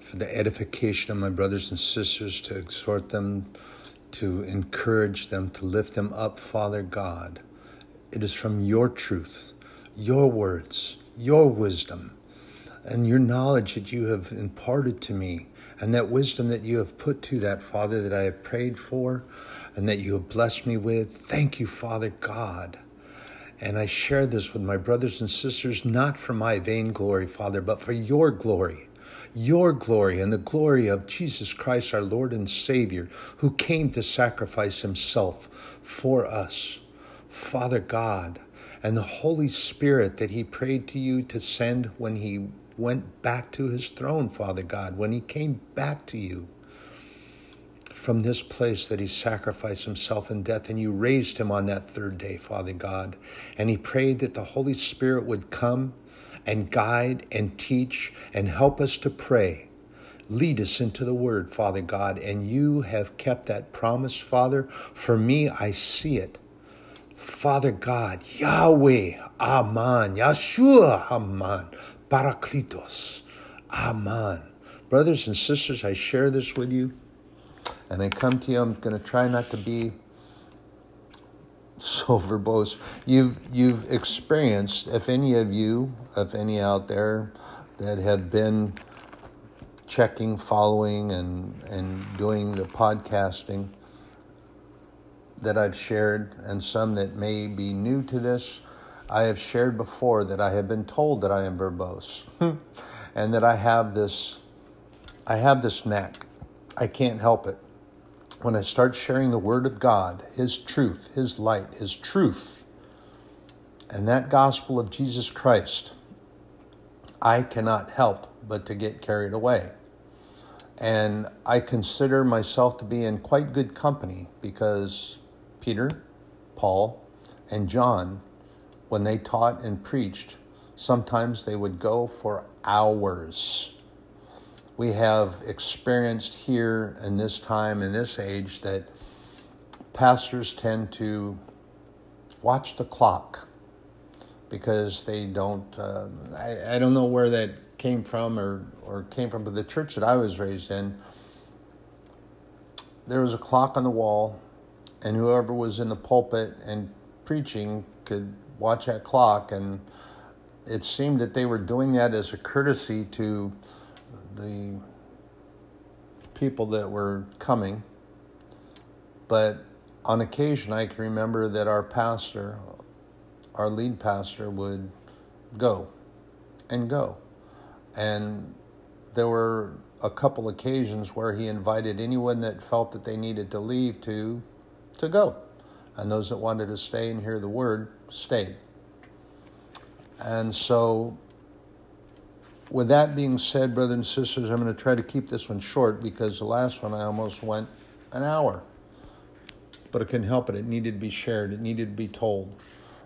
A: for the edification of my brothers and sisters, to exhort them to encourage them, to lift them up, Father God. It is from your truth, your words, your wisdom, and your knowledge that you have imparted to me, and that wisdom that you have put to that, Father, that I have prayed for and that you have blessed me with. Thank you, Father God. And I share this with my brothers and sisters, not for my vain glory, Father, but for your glory your glory and the glory of Jesus Christ, our Lord and Savior, who came to sacrifice himself for us. Father God, and the Holy Spirit that he prayed to you to send when he went back to his throne, Father God, when he came back to you from this place that he sacrificed himself in death and you raised him on that third day, Father God. And he prayed that the Holy Spirit would come and guide and teach and help us to pray. Lead us into the word, Father God, and you have kept that promise, Father. For me, I see it. Father God, Yahweh, Aman, Yeshua, Aman, Parakletos, Aman. Brothers and sisters, I share this with you, and I come to you. I'm going to try not to be so verbose. You've you've experienced, if any of you, if any out there, that have been checking, following, and and doing the podcasting that I've shared, and some that may be new to this. I have shared before that I have been told that I am verbose, [LAUGHS] and that I have this, I have this knack. I can't help it when I start sharing the Word of God, His truth, His light, His truth, and that gospel of Jesus Christ, I cannot help but to get carried away. And I consider myself to be in quite good company because Peter, Paul, and John, when they taught and preached, sometimes they would go for hours we have experienced here in this time, in this age, that pastors tend to watch the clock because they don't, uh, I, I don't know where that came from or, or came from, but the church that I was raised in, there was a clock on the wall, and whoever was in the pulpit and preaching could watch that clock. And it seemed that they were doing that as a courtesy to the people that were coming, but on occasion I can remember that our pastor, our lead pastor, would go and go. And there were a couple occasions where he invited anyone that felt that they needed to leave to to go. And those that wanted to stay and hear the word stayed. And so with that being said, brothers and sisters, I'm going to try to keep this one short because the last one I almost went an hour. But I couldn't help it. It needed to be shared, it needed to be told.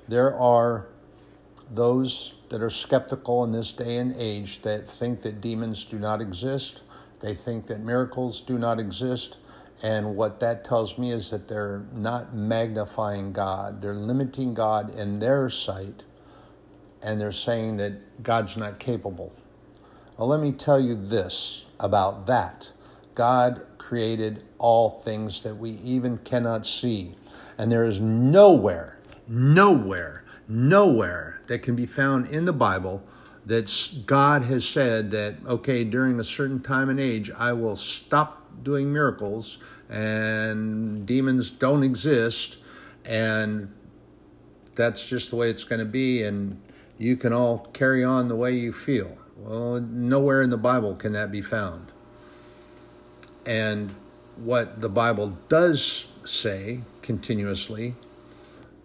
A: There are those that are skeptical in this day and age that think that demons do not exist, they think that miracles do not exist. And what that tells me is that they're not magnifying God. They're limiting God in their sight, and they're saying that God's not capable. Well, let me tell you this about that God created all things that we even cannot see. And there is nowhere, nowhere, nowhere that can be found in the Bible that God has said that, okay, during a certain time and age, I will stop doing miracles and demons don't exist and that's just the way it's going to be and you can all carry on the way you feel. Well, nowhere in the Bible can that be found. And what the Bible does say continuously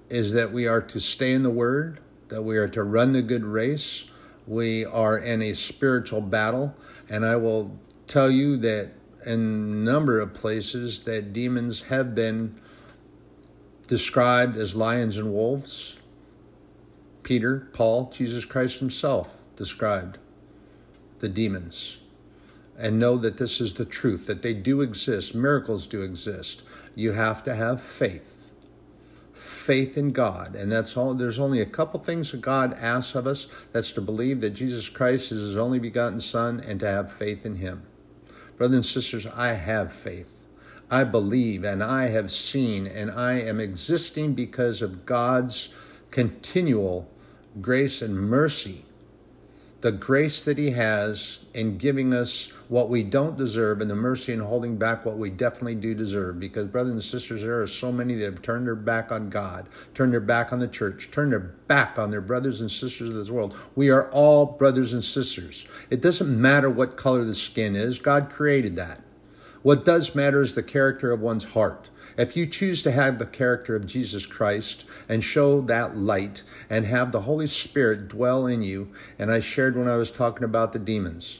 A: is that we are to stay in the Word, that we are to run the good race, we are in a spiritual battle, and I will tell you that in a number of places that demons have been described as lions and wolves. Peter, Paul, Jesus Christ himself described the demons and know that this is the truth, that they do exist, miracles do exist. You have to have faith. Faith in God. And that's all there's only a couple things that God asks of us. That's to believe that Jesus Christ is his only begotten Son and to have faith in him. Brothers and sisters, I have faith. I believe and I have seen and I am existing because of God's continual grace and mercy the grace that He has in giving us what we don't deserve and the mercy in holding back what we definitely do deserve. Because, brothers and sisters, there are so many that have turned their back on God, turned their back on the church, turned their back on their brothers and sisters of this world. We are all brothers and sisters. It doesn't matter what color the skin is, God created that. What does matter is the character of one's heart. If you choose to have the character of Jesus Christ and show that light and have the Holy Spirit dwell in you, and I shared when I was talking about the demons,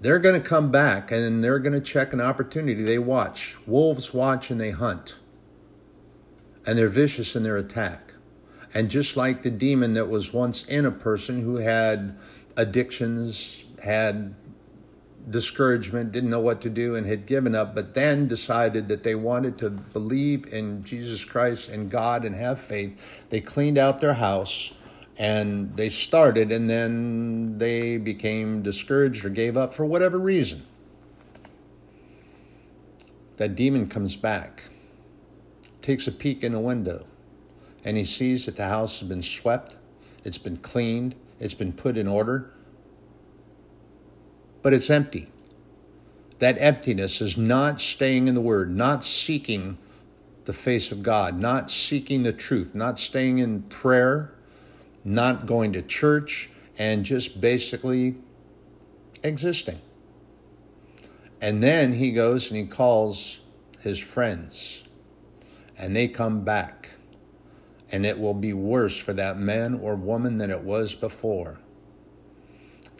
A: they're going to come back and they're going to check an opportunity. They watch. Wolves watch and they hunt. And they're vicious in their attack. And just like the demon that was once in a person who had addictions, had discouragement, didn't know what to do, and had given up, but then decided that they wanted to believe in Jesus Christ and God and have faith. They cleaned out their house and they started, and then they became discouraged or gave up for whatever reason. That demon comes back, takes a peek in a window, and he sees that the house has been swept, it's been cleaned, it's been put in order but it's empty. That emptiness is not staying in the Word, not seeking the face of God, not seeking the truth, not staying in prayer, not going to church, and just basically existing. And then he goes and he calls his friends, and they come back. And it will be worse for that man or woman than it was before.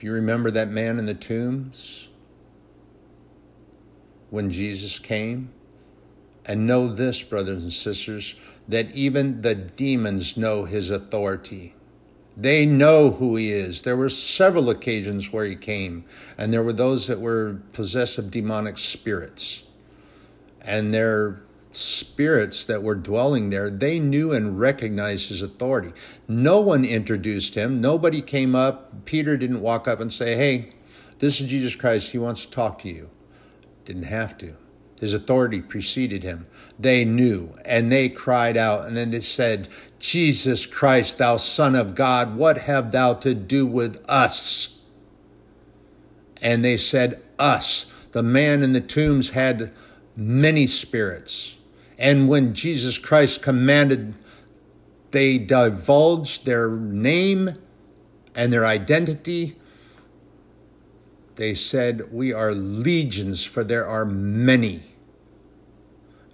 A: If you remember that man in the tombs when Jesus came, and know this, brothers and sisters, that even the demons know his authority. They know who he is. There were several occasions where he came, and there were those that were possessed of demonic spirits. And their spirits that were dwelling there, they knew and recognized his authority. No one introduced him. Nobody came up. Peter didn't walk up and say, Hey, this is Jesus Christ. He wants to talk to you. Didn't have to. His authority preceded him. They knew and they cried out and then they said, Jesus Christ, thou Son of God, what have thou to do with us? And they said, Us. The man in the tombs had many spirits. And when Jesus Christ commanded, they divulged their name and their identity. They said, We are legions, for there are many.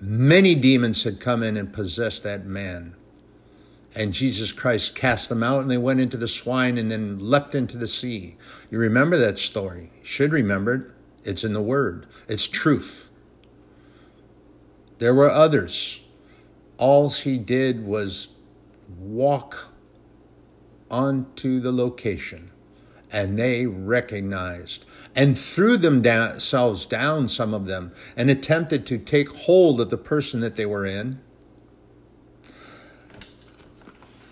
A: Many demons had come in and possessed that man. And Jesus Christ cast them out, and they went into the swine and then leapt into the sea. You remember that story. You should remember it. It's in the Word, it's truth. There were others. All he did was walk onto the location and they recognized and threw themselves down, some of them, and attempted to take hold of the person that they were in.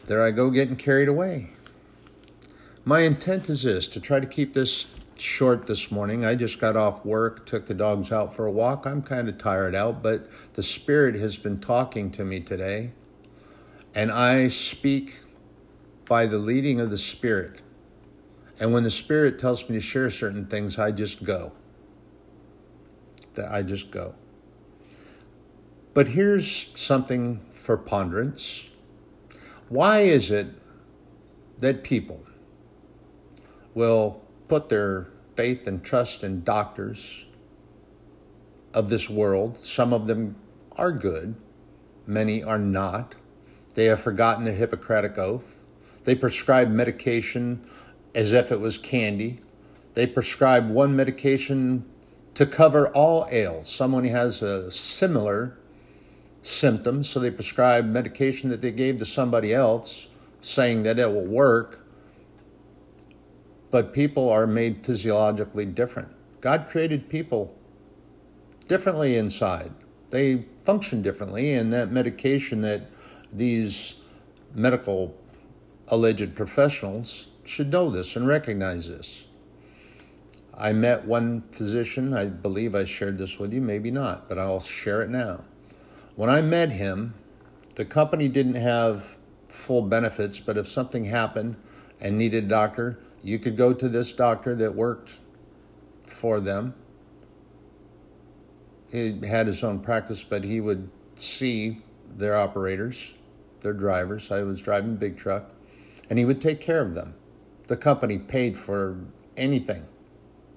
A: There I go getting carried away. My intent is this to try to keep this short this morning. I just got off work, took the dogs out for a walk. I'm kind of tired out, but the Spirit has been talking to me today. And I speak by the leading of the Spirit. And when the Spirit tells me to share certain things, I just go. That I just go. But here's something for ponderance. Why is it that people will put their faith and trust in doctors of this world. Some of them are good, many are not. They have forgotten the Hippocratic Oath. They prescribe medication as if it was candy. They prescribe one medication to cover all ails. Someone has a similar symptom, so they prescribe medication that they gave to somebody else, saying that it will work but people are made physiologically different. God created people differently inside. They function differently, and that medication that these medical alleged professionals should know this and recognize this. I met one physician, I believe I shared this with you, maybe not, but I'll share it now. When I met him, the company didn't have full benefits, but if something happened and needed a doctor, you could go to this doctor that worked for them. He had his own practice, but he would see their operators, their drivers. I was driving big truck, and he would take care of them. The company paid for anything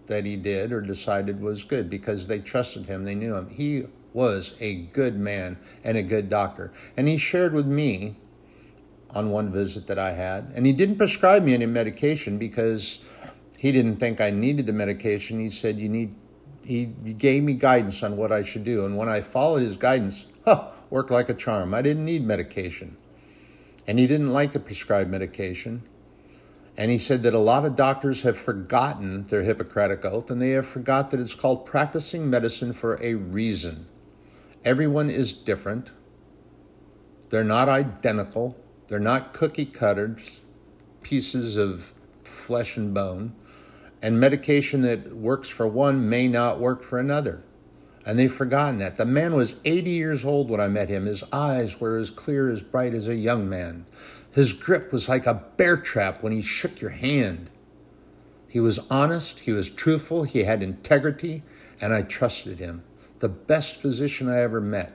A: that he did or decided was good because they trusted him, they knew him. He was a good man and a good doctor. And he shared with me on one visit that I had. And he didn't prescribe me any medication because he didn't think I needed the medication. He said, You need, he gave me guidance on what I should do. And when I followed his guidance, huh, worked like a charm. I didn't need medication. And he didn't like to prescribe medication. And he said that a lot of doctors have forgotten their Hippocratic oath and they have forgot that it's called practicing medicine for a reason. Everyone is different. They're not identical. They're not cookie cutters, pieces of flesh and bone. And medication that works for one may not work for another. And they've forgotten that. The man was 80 years old when I met him. His eyes were as clear, as bright as a young man. His grip was like a bear trap when he shook your hand. He was honest, he was truthful, he had integrity, and I trusted him. The best physician I ever met.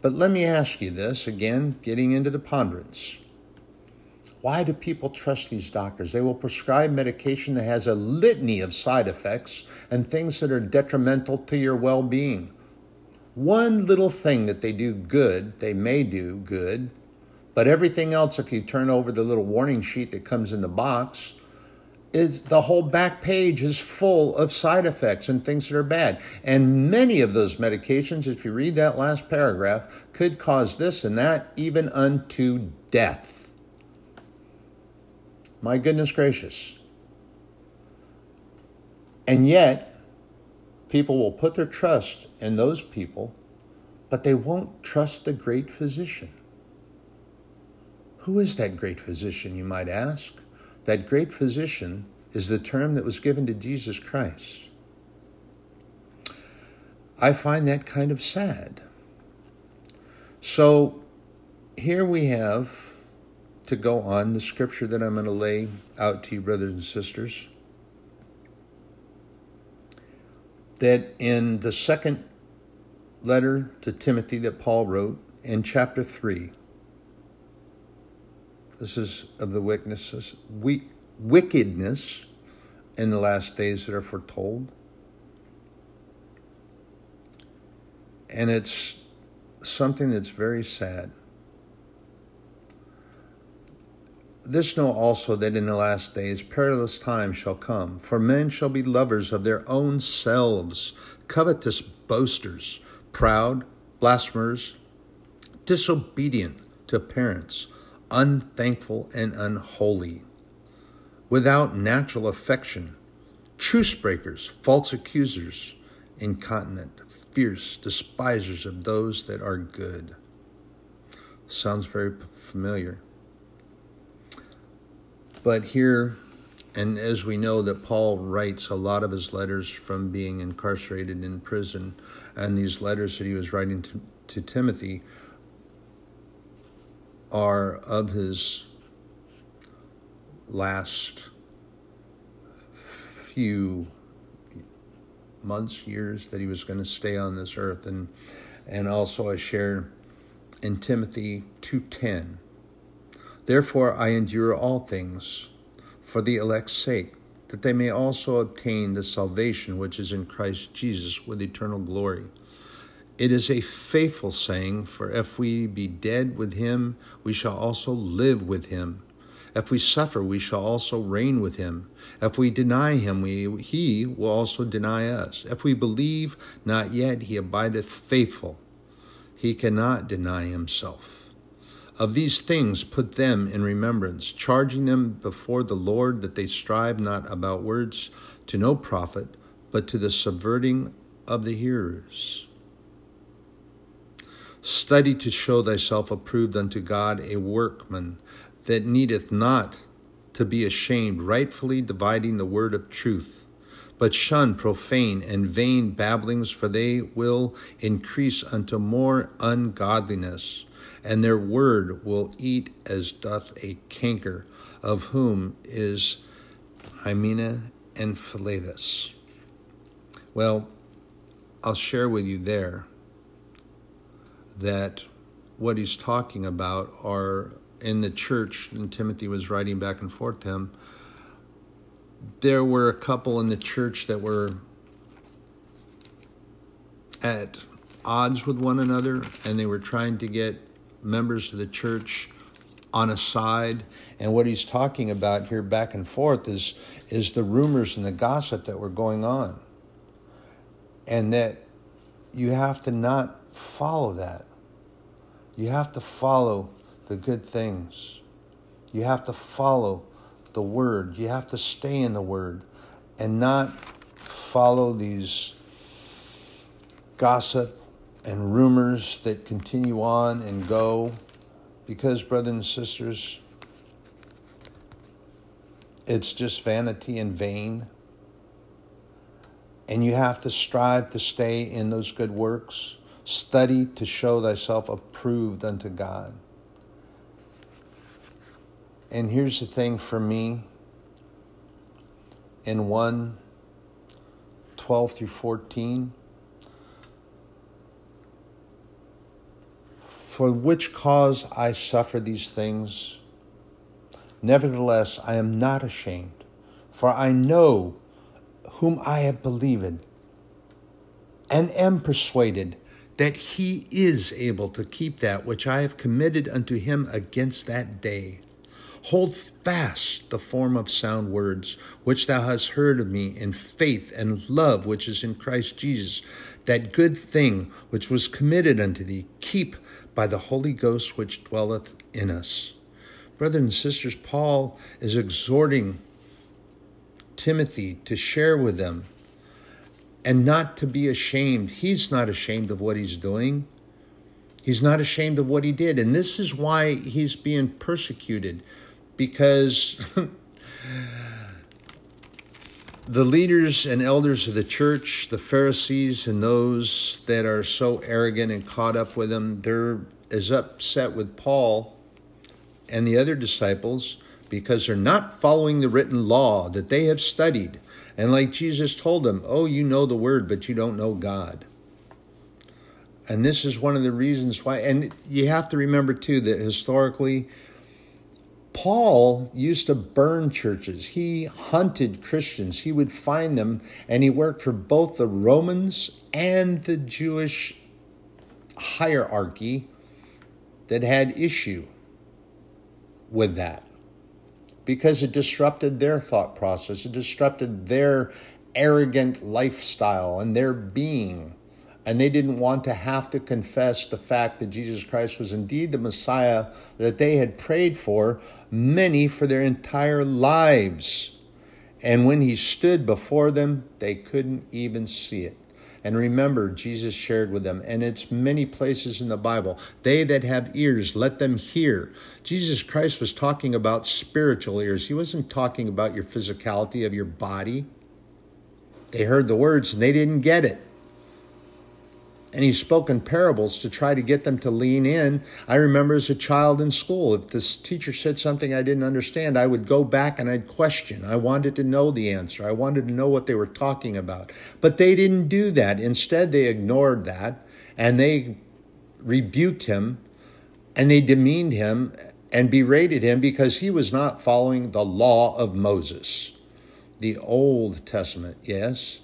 A: But let me ask you this again, getting into the ponderance. Why do people trust these doctors? They will prescribe medication that has a litany of side effects and things that are detrimental to your well being. One little thing that they do good, they may do good, but everything else, if you turn over the little warning sheet that comes in the box, is the whole back page is full of side effects and things that are bad. And many of those medications, if you read that last paragraph, could cause this and that, even unto death. My goodness gracious. And yet, people will put their trust in those people, but they won't trust the great physician. Who is that great physician, you might ask? That great physician is the term that was given to Jesus Christ. I find that kind of sad. So here we have to go on the scripture that I'm going to lay out to you, brothers and sisters. That in the second letter to Timothy that Paul wrote in chapter 3, this is of the witnesses, wickedness, wickedness in the last days that are foretold. And it's something that's very sad. This know also that in the last days perilous times shall come, for men shall be lovers of their own selves, covetous boasters, proud, blasphemers, disobedient to parents unthankful and unholy, without natural affection, truce breakers, false accusers, incontinent, fierce, despisers of those that are good. Sounds very familiar. But here, and as we know that Paul writes a lot of his letters from being incarcerated in prison, and these letters that he was writing to, to Timothy are of his last few months, years that he was going to stay on this earth. And, and also I share in Timothy 2.10, Therefore I endure all things for the elect's sake, that they may also obtain the salvation which is in Christ Jesus with eternal glory. It is a faithful saying, for if we be dead with him, we shall also live with him. If we suffer, we shall also reign with him. If we deny him, we, he will also deny us. If we believe, not yet, he abideth faithful. He cannot deny himself. Of these things put them in remembrance, charging them before the Lord that they strive not about words to no profit, but to the subverting of the hearers. Study to show thyself approved unto God, a workman that needeth not to be ashamed, rightfully dividing the word of truth. But shun profane and vain babblings, for they will increase unto more ungodliness, and their word will eat as doth a canker, of whom is Hymenaeus and Philetus. Well, I'll share with you there that what he's talking about are in the church, and Timothy was writing back and forth to him. There were a couple in the church that were at odds with one another, and they were trying to get members of the church on a side. And what he's talking about here back and forth is is the rumors and the gossip that were going on. And that you have to not follow that. You have to follow the good things. You have to follow the Word. You have to stay in the Word and not follow these gossip and rumors that continue on and go. Because, brothers and sisters, it's just vanity and vain. And you have to strive to stay in those good works. Study to show thyself approved unto God. And here's the thing for me in 1 12 through 14. For which cause I suffer these things. Nevertheless, I am not ashamed, for I know whom I have believed, and am persuaded that he is able to keep that which I have committed unto him against that day. Hold fast the form of sound words which thou hast heard of me in faith and love which is in Christ Jesus. That good thing which was committed unto thee, keep by the Holy Ghost which dwelleth in us. Brothers and sisters, Paul is exhorting Timothy to share with them and not to be ashamed. He's not ashamed of what he's doing. He's not ashamed of what he did. And this is why he's being persecuted because [LAUGHS] the leaders and elders of the church, the Pharisees, and those that are so arrogant and caught up with him, they're as upset with Paul and the other disciples because they're not following the written law that they have studied. And like Jesus told them, oh, you know the word, but you don't know God. And this is one of the reasons why. And you have to remember, too, that historically, Paul used to burn churches. He hunted Christians. He would find them, and he worked for both the Romans and the Jewish hierarchy that had issue with that because it disrupted their thought process, it disrupted their arrogant lifestyle and their being. And they didn't want to have to confess the fact that Jesus Christ was indeed the Messiah that they had prayed for, many for their entire lives. And when he stood before them, they couldn't even see it. And remember, Jesus shared with them, and it's many places in the Bible. They that have ears, let them hear. Jesus Christ was talking about spiritual ears. He wasn't talking about your physicality of your body. They heard the words and they didn't get it and he spoke in parables to try to get them to lean in. I remember as a child in school, if this teacher said something I didn't understand, I would go back and I'd question. I wanted to know the answer. I wanted to know what they were talking about. But they didn't do that. Instead, they ignored that and they rebuked him and they demeaned him and berated him because he was not following the law of Moses. The Old Testament, yes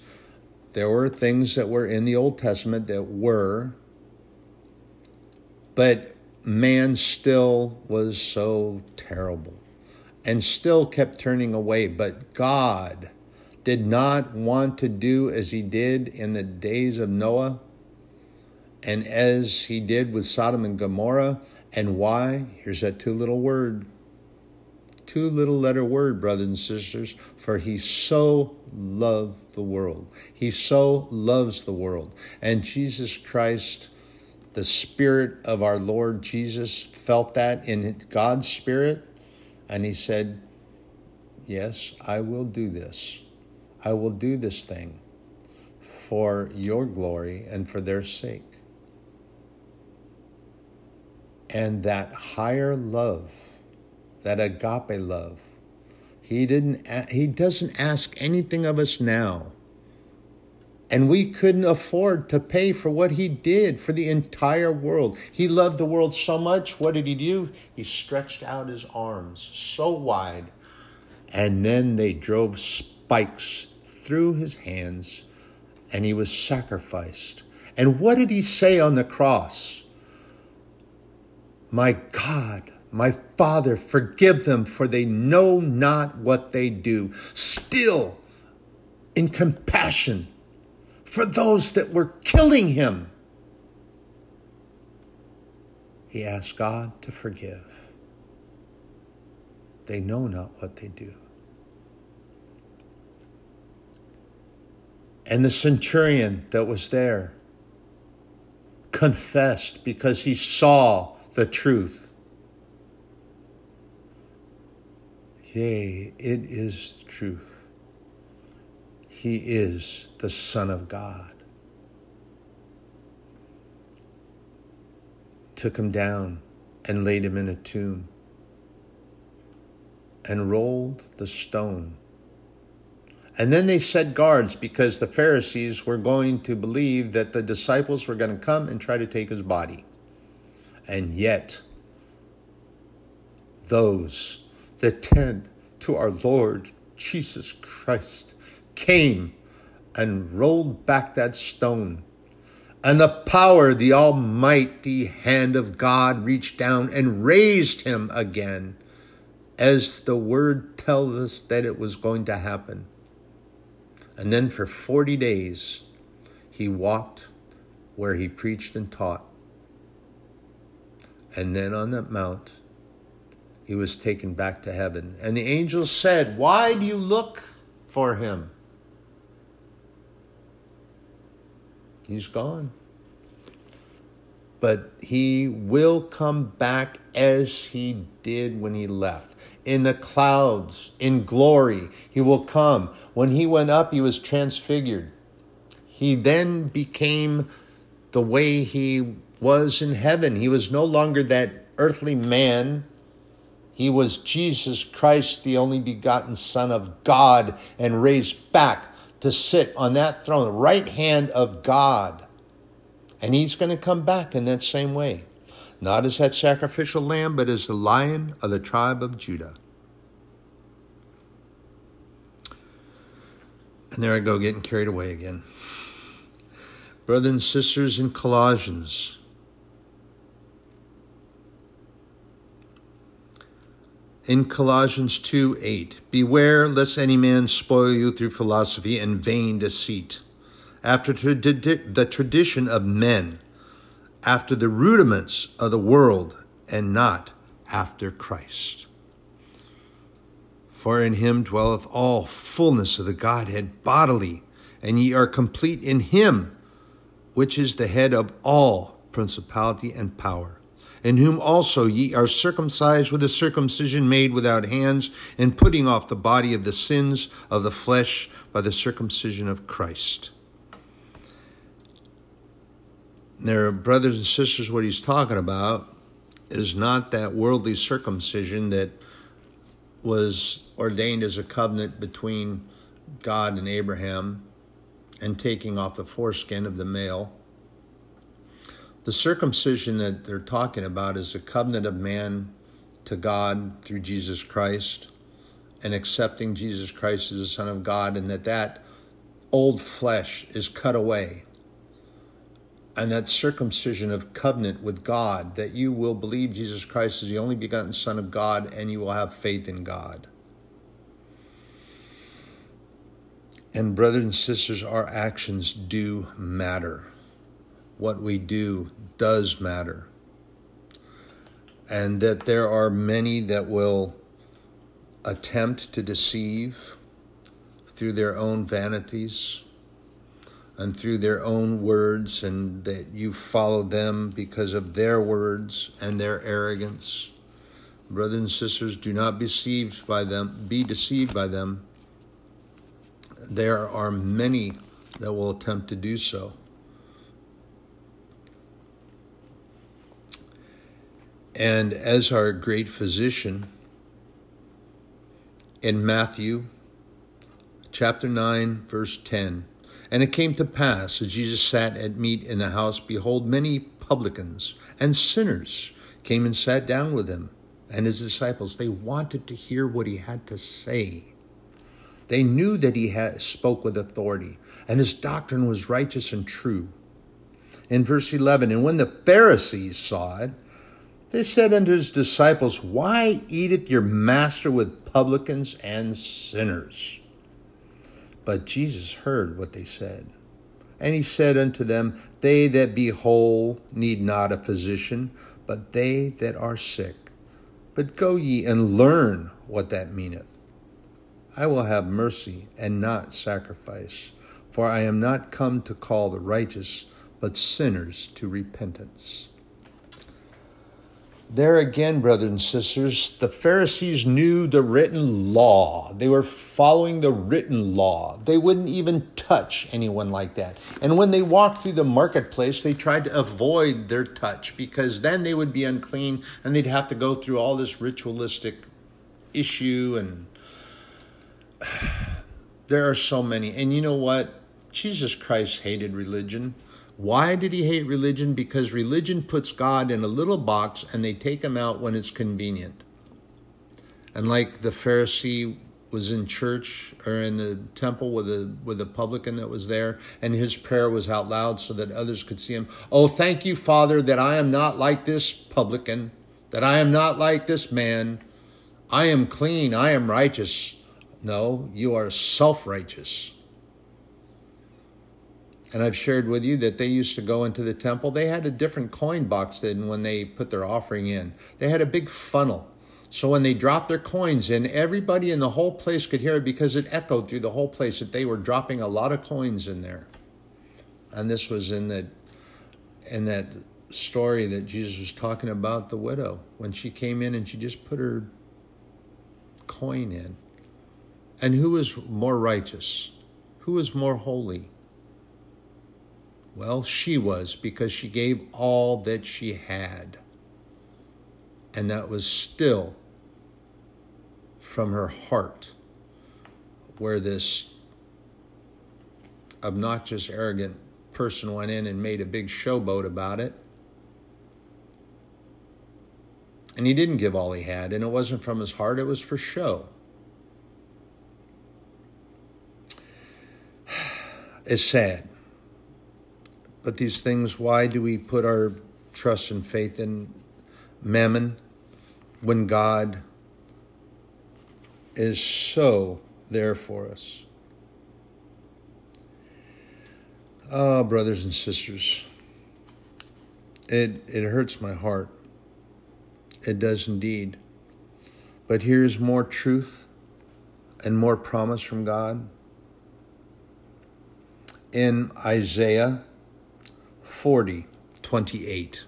A: there were things that were in the Old Testament that were, but man still was so terrible and still kept turning away. But God did not want to do as he did in the days of Noah and as he did with Sodom and Gomorrah. And why? Here's that two little word two little letter word, brothers and sisters, for he so loved the world. He so loves the world. And Jesus Christ, the Spirit of our Lord Jesus, felt that in God's Spirit. And he said, Yes, I will do this. I will do this thing for your glory and for their sake. And that higher love that agape love. He didn't he doesn't ask anything of us now. And we couldn't afford to pay for what he did for the entire world. He loved the world so much. What did he do? He stretched out his arms so wide. And then they drove spikes through his hands and he was sacrificed. And what did he say on the cross? My God, my Father, forgive them, for they know not what they do. Still, in compassion for those that were killing him, he asked God to forgive. They know not what they do. And the centurion that was there confessed because he saw the truth. Yea, it is truth. He is the Son of God. Took him down and laid him in a tomb and rolled the stone. And then they set guards because the Pharisees were going to believe that the disciples were going to come and try to take his body. And yet, those that tend to our Lord Jesus Christ came and rolled back that stone. And the power, the almighty hand of God reached down and raised him again, as the word tells us that it was going to happen. And then for 40 days, he walked where he preached and taught. And then on that mount, he was taken back to heaven. And the angels said, Why do you look for him? He's gone. But he will come back as he did when he left. In the clouds, in glory, he will come. When he went up, he was transfigured. He then became the way he was in heaven. He was no longer that earthly man. He was Jesus Christ, the only begotten Son of God, and raised back to sit on that throne, the right hand of God. And he's going to come back in that same way. Not as that sacrificial lamb, but as the lion of the tribe of Judah. And there I go, getting carried away again. Brothers and sisters in Colossians, in Colossians 2 8. Beware lest any man spoil you through philosophy and vain deceit, after the tradition of men, after the rudiments of the world, and not after Christ. For in him dwelleth all fullness of the Godhead bodily, and ye are complete in him, which is the head of all principality and power in whom also ye are circumcised with a circumcision made without hands, and putting off the body of the sins of the flesh by the circumcision of Christ. There, brothers and sisters, what he's talking about is not that worldly circumcision that was ordained as a covenant between God and Abraham and taking off the foreskin of the male the circumcision that they're talking about is the covenant of man to God through Jesus Christ and accepting Jesus Christ as the Son of God, and that that old flesh is cut away. And that circumcision of covenant with God, that you will believe Jesus Christ is the only begotten Son of God and you will have faith in God. And, brothers and sisters, our actions do matter what we do does matter. And that there are many that will attempt to deceive through their own vanities and through their own words, and that you follow them because of their words and their arrogance. Brothers and sisters, do not be deceived by them, be deceived by them. There are many that will attempt to do so. And as our great physician in Matthew chapter 9, verse 10, and it came to pass as Jesus sat at meat in the house, behold, many publicans and sinners came and sat down with him and his disciples. They wanted to hear what he had to say. They knew that he had, spoke with authority, and his doctrine was righteous and true. In verse 11, and when the Pharisees saw it, they said unto his disciples, Why eateth your master with publicans and sinners? But Jesus heard what they said. And he said unto them, They that be whole need not a physician, but they that are sick. But go ye and learn what that meaneth. I will have mercy and not sacrifice, for I am not come to call the righteous, but sinners to repentance. There again, brothers and sisters, the Pharisees knew the written law. They were following the written law. They wouldn't even touch anyone like that. And when they walked through the marketplace, they tried to avoid their touch because then they would be unclean and they'd have to go through all this ritualistic issue. And [SIGHS] there are so many. And you know what? Jesus Christ hated religion. Why did he hate religion? Because religion puts God in a little box and they take him out when it's convenient. And like the Pharisee was in church or in the temple with a with a publican that was there and his prayer was out loud so that others could see him. Oh, thank you, Father, that I am not like this publican, that I am not like this man. I am clean, I am righteous. No, you are self-righteous. And I've shared with you that they used to go into the temple. They had a different coin box than when they put their offering in. They had a big funnel. So when they dropped their coins in, everybody in the whole place could hear it because it echoed through the whole place that they were dropping a lot of coins in there. And this was in the in that story that Jesus was talking about the widow when she came in and she just put her coin in. And who was more righteous? Who was more holy? Well, she was because she gave all that she had. And that was still from her heart, where this obnoxious, arrogant person went in and made a big showboat about it. And he didn't give all he had, and it wasn't from his heart, it was for show. [SIGHS] It's sad. But these things, why do we put our trust and faith in mammon when God is so there for us? Ah, oh, brothers and sisters, it, it hurts my heart. It does indeed. But here's more truth and more promise from God. In Isaiah 40, 28.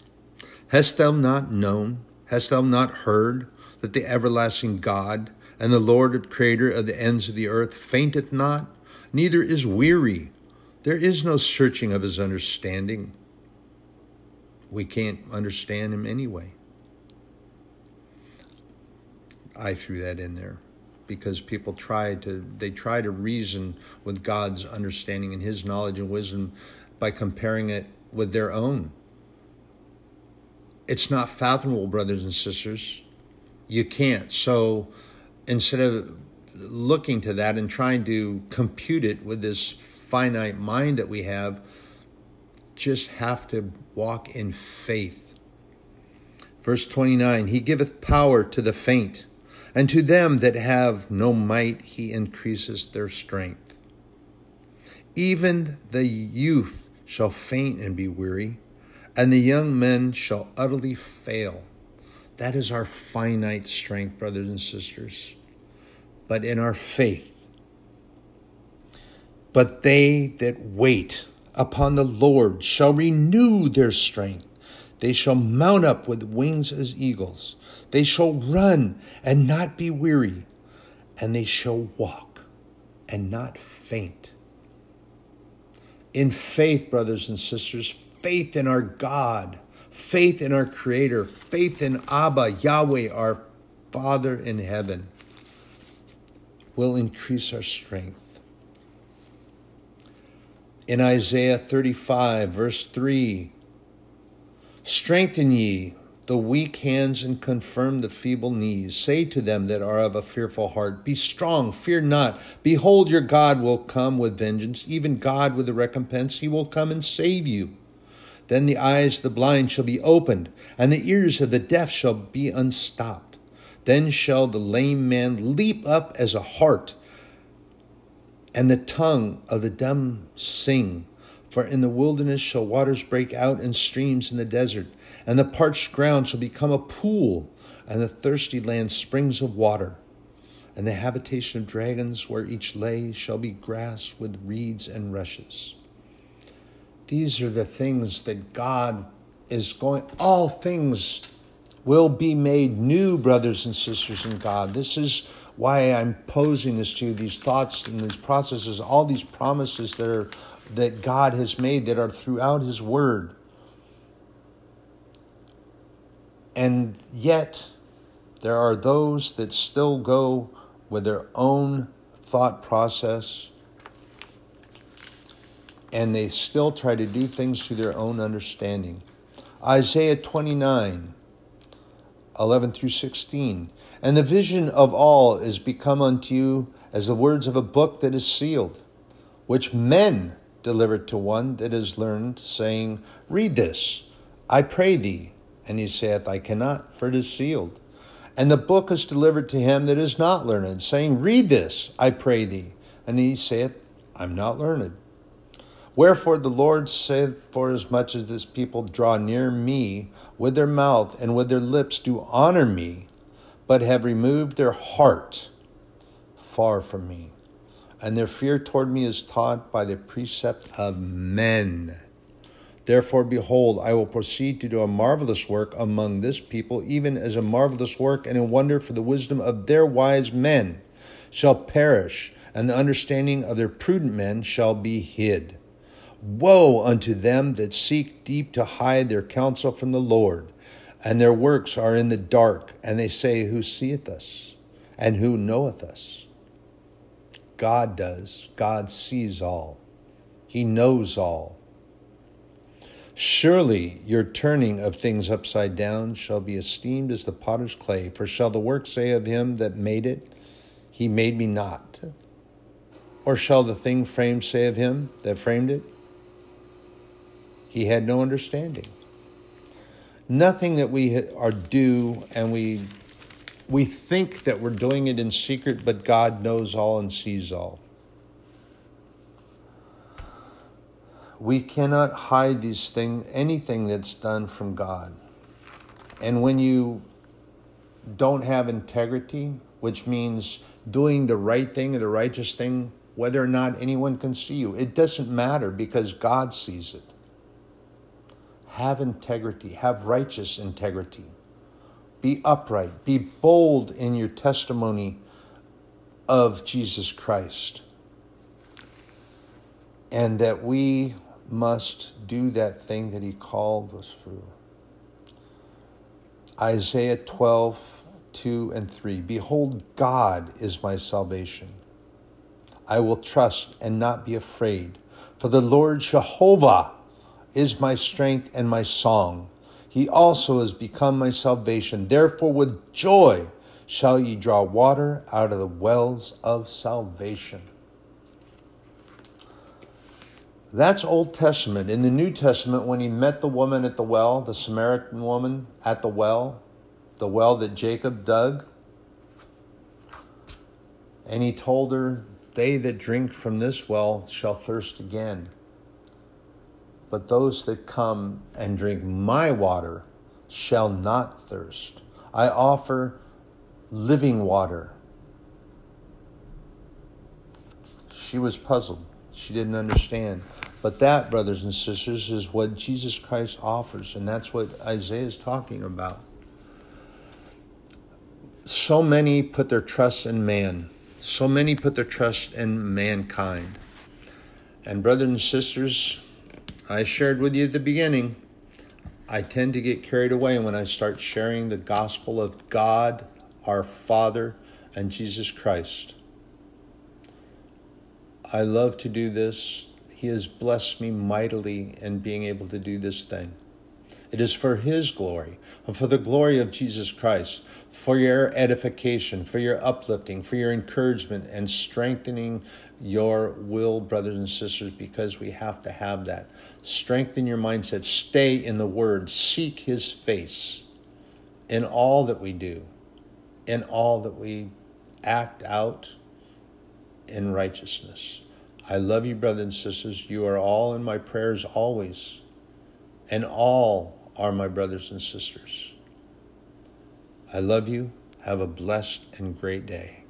A: Hast thou not known, hast thou not heard, that the everlasting God and the Lord creator of the ends of the earth fainteth not, neither is weary. There is no searching of his understanding. We can't understand him anyway. I threw that in there because people try to they try to reason with God's understanding and his knowledge and wisdom by comparing it with their own. It's not fathomable, brothers and sisters. You can't. So instead of looking to that and trying to compute it with this finite mind that we have, just have to walk in faith. Verse 29 He giveth power to the faint, and to them that have no might, He increases their strength. Even the youth shall faint and be weary, and the young men shall utterly fail. That is our finite strength, brothers and sisters. But in our faith, but they that wait upon the Lord shall renew their strength. They shall mount up with wings as eagles. They shall run and not be weary, and they shall walk and not faint in faith, brothers and sisters, faith in our God, faith in our Creator, faith in Abba, Yahweh, our Father in heaven, will increase our strength. In Isaiah 35, verse 3, strengthen ye the weak hands and confirm the feeble knees. Say to them that are of a fearful heart, Be strong, fear not. Behold, your God will come with vengeance, even God with a recompense. He will come and save you. Then the eyes of the blind shall be opened, and the ears of the deaf shall be unstopped. Then shall the lame man leap up as a hart, and the tongue of the dumb sing. For in the wilderness shall waters break out and streams in the desert and the parched ground shall become a pool, and the thirsty land springs of water, and the habitation of dragons where each lay shall be grass with reeds and rushes. These are the things that God is going, all things will be made new, brothers and sisters in God. This is why I'm posing this to you, these thoughts and these processes, all these promises that are that God has made that are throughout his word. And yet there are those that still go with their own thought process and they still try to do things to their own understanding. Isaiah 29 11 through 16. And the vision of all is become unto you as the words of a book that is sealed, which men deliver to one that is learned, saying, Read this, I pray thee. And he saith, I cannot, for it is sealed. And the book is delivered to him that is not learned, saying, Read this, I pray thee. And he saith, I'm not learned. Wherefore the Lord saith, Forasmuch as this people draw near me with their mouth and with their lips do honor me, but have removed their heart far from me, and their fear toward me is taught by the precept of men. Therefore, behold, I will proceed to do a marvelous work among this people, even as a marvelous work and a wonder for the wisdom of their wise men shall perish, and the understanding of their prudent men shall be hid. Woe unto them that seek deep to hide their counsel from the Lord, and their works are in the dark, and they say, Who seeth us, and who knoweth us? God does. God sees all, He knows all. Surely your turning of things upside down shall be esteemed as the potter's clay, for shall the work say of him that made it, He made me not? Or shall the thing framed say of him that framed it, he had no understanding. Nothing that we are do and we we think that we're doing it in secret, but God knows all and sees all. We cannot hide these things, anything that's done from God. And when you don't have integrity, which means doing the right thing or the righteous thing, whether or not anyone can see you, it doesn't matter because God sees it have integrity, have righteous integrity. Be upright, be bold in your testimony of Jesus Christ. And that we must do that thing that He called us for. Isaiah 12, 2 and 3. Behold, God is my salvation. I will trust and not be afraid, for the Lord Jehovah is my strength and my song. He also has become my salvation. Therefore, with joy shall ye draw water out of the wells of salvation. That's Old Testament. In the New Testament, when he met the woman at the well, the Samaritan woman at the well, the well that Jacob dug, and he told her, They that drink from this well shall thirst again. But those that come and drink my water shall not thirst. I offer living water. She was puzzled. She didn't understand. But that, brothers and sisters, is what Jesus Christ offers, and that's what Isaiah is talking about. So many put their trust in man, so many put their trust in mankind. And, brothers and sisters, I shared with you at the beginning, I tend to get carried away when I start sharing the gospel of God, our Father, and Jesus Christ. I love to do this. He has blessed me mightily in being able to do this thing. It is for His glory and for the glory of Jesus Christ, for your edification, for your uplifting, for your encouragement and strengthening your will, brothers and sisters, because we have to have that. Strengthen your mindset. Stay in the Word. Seek His face in all that we do, in all that we act out in righteousness. I love you, brothers and sisters. You are all in my prayers always, and all are my brothers and sisters. I love you. Have a blessed and great day.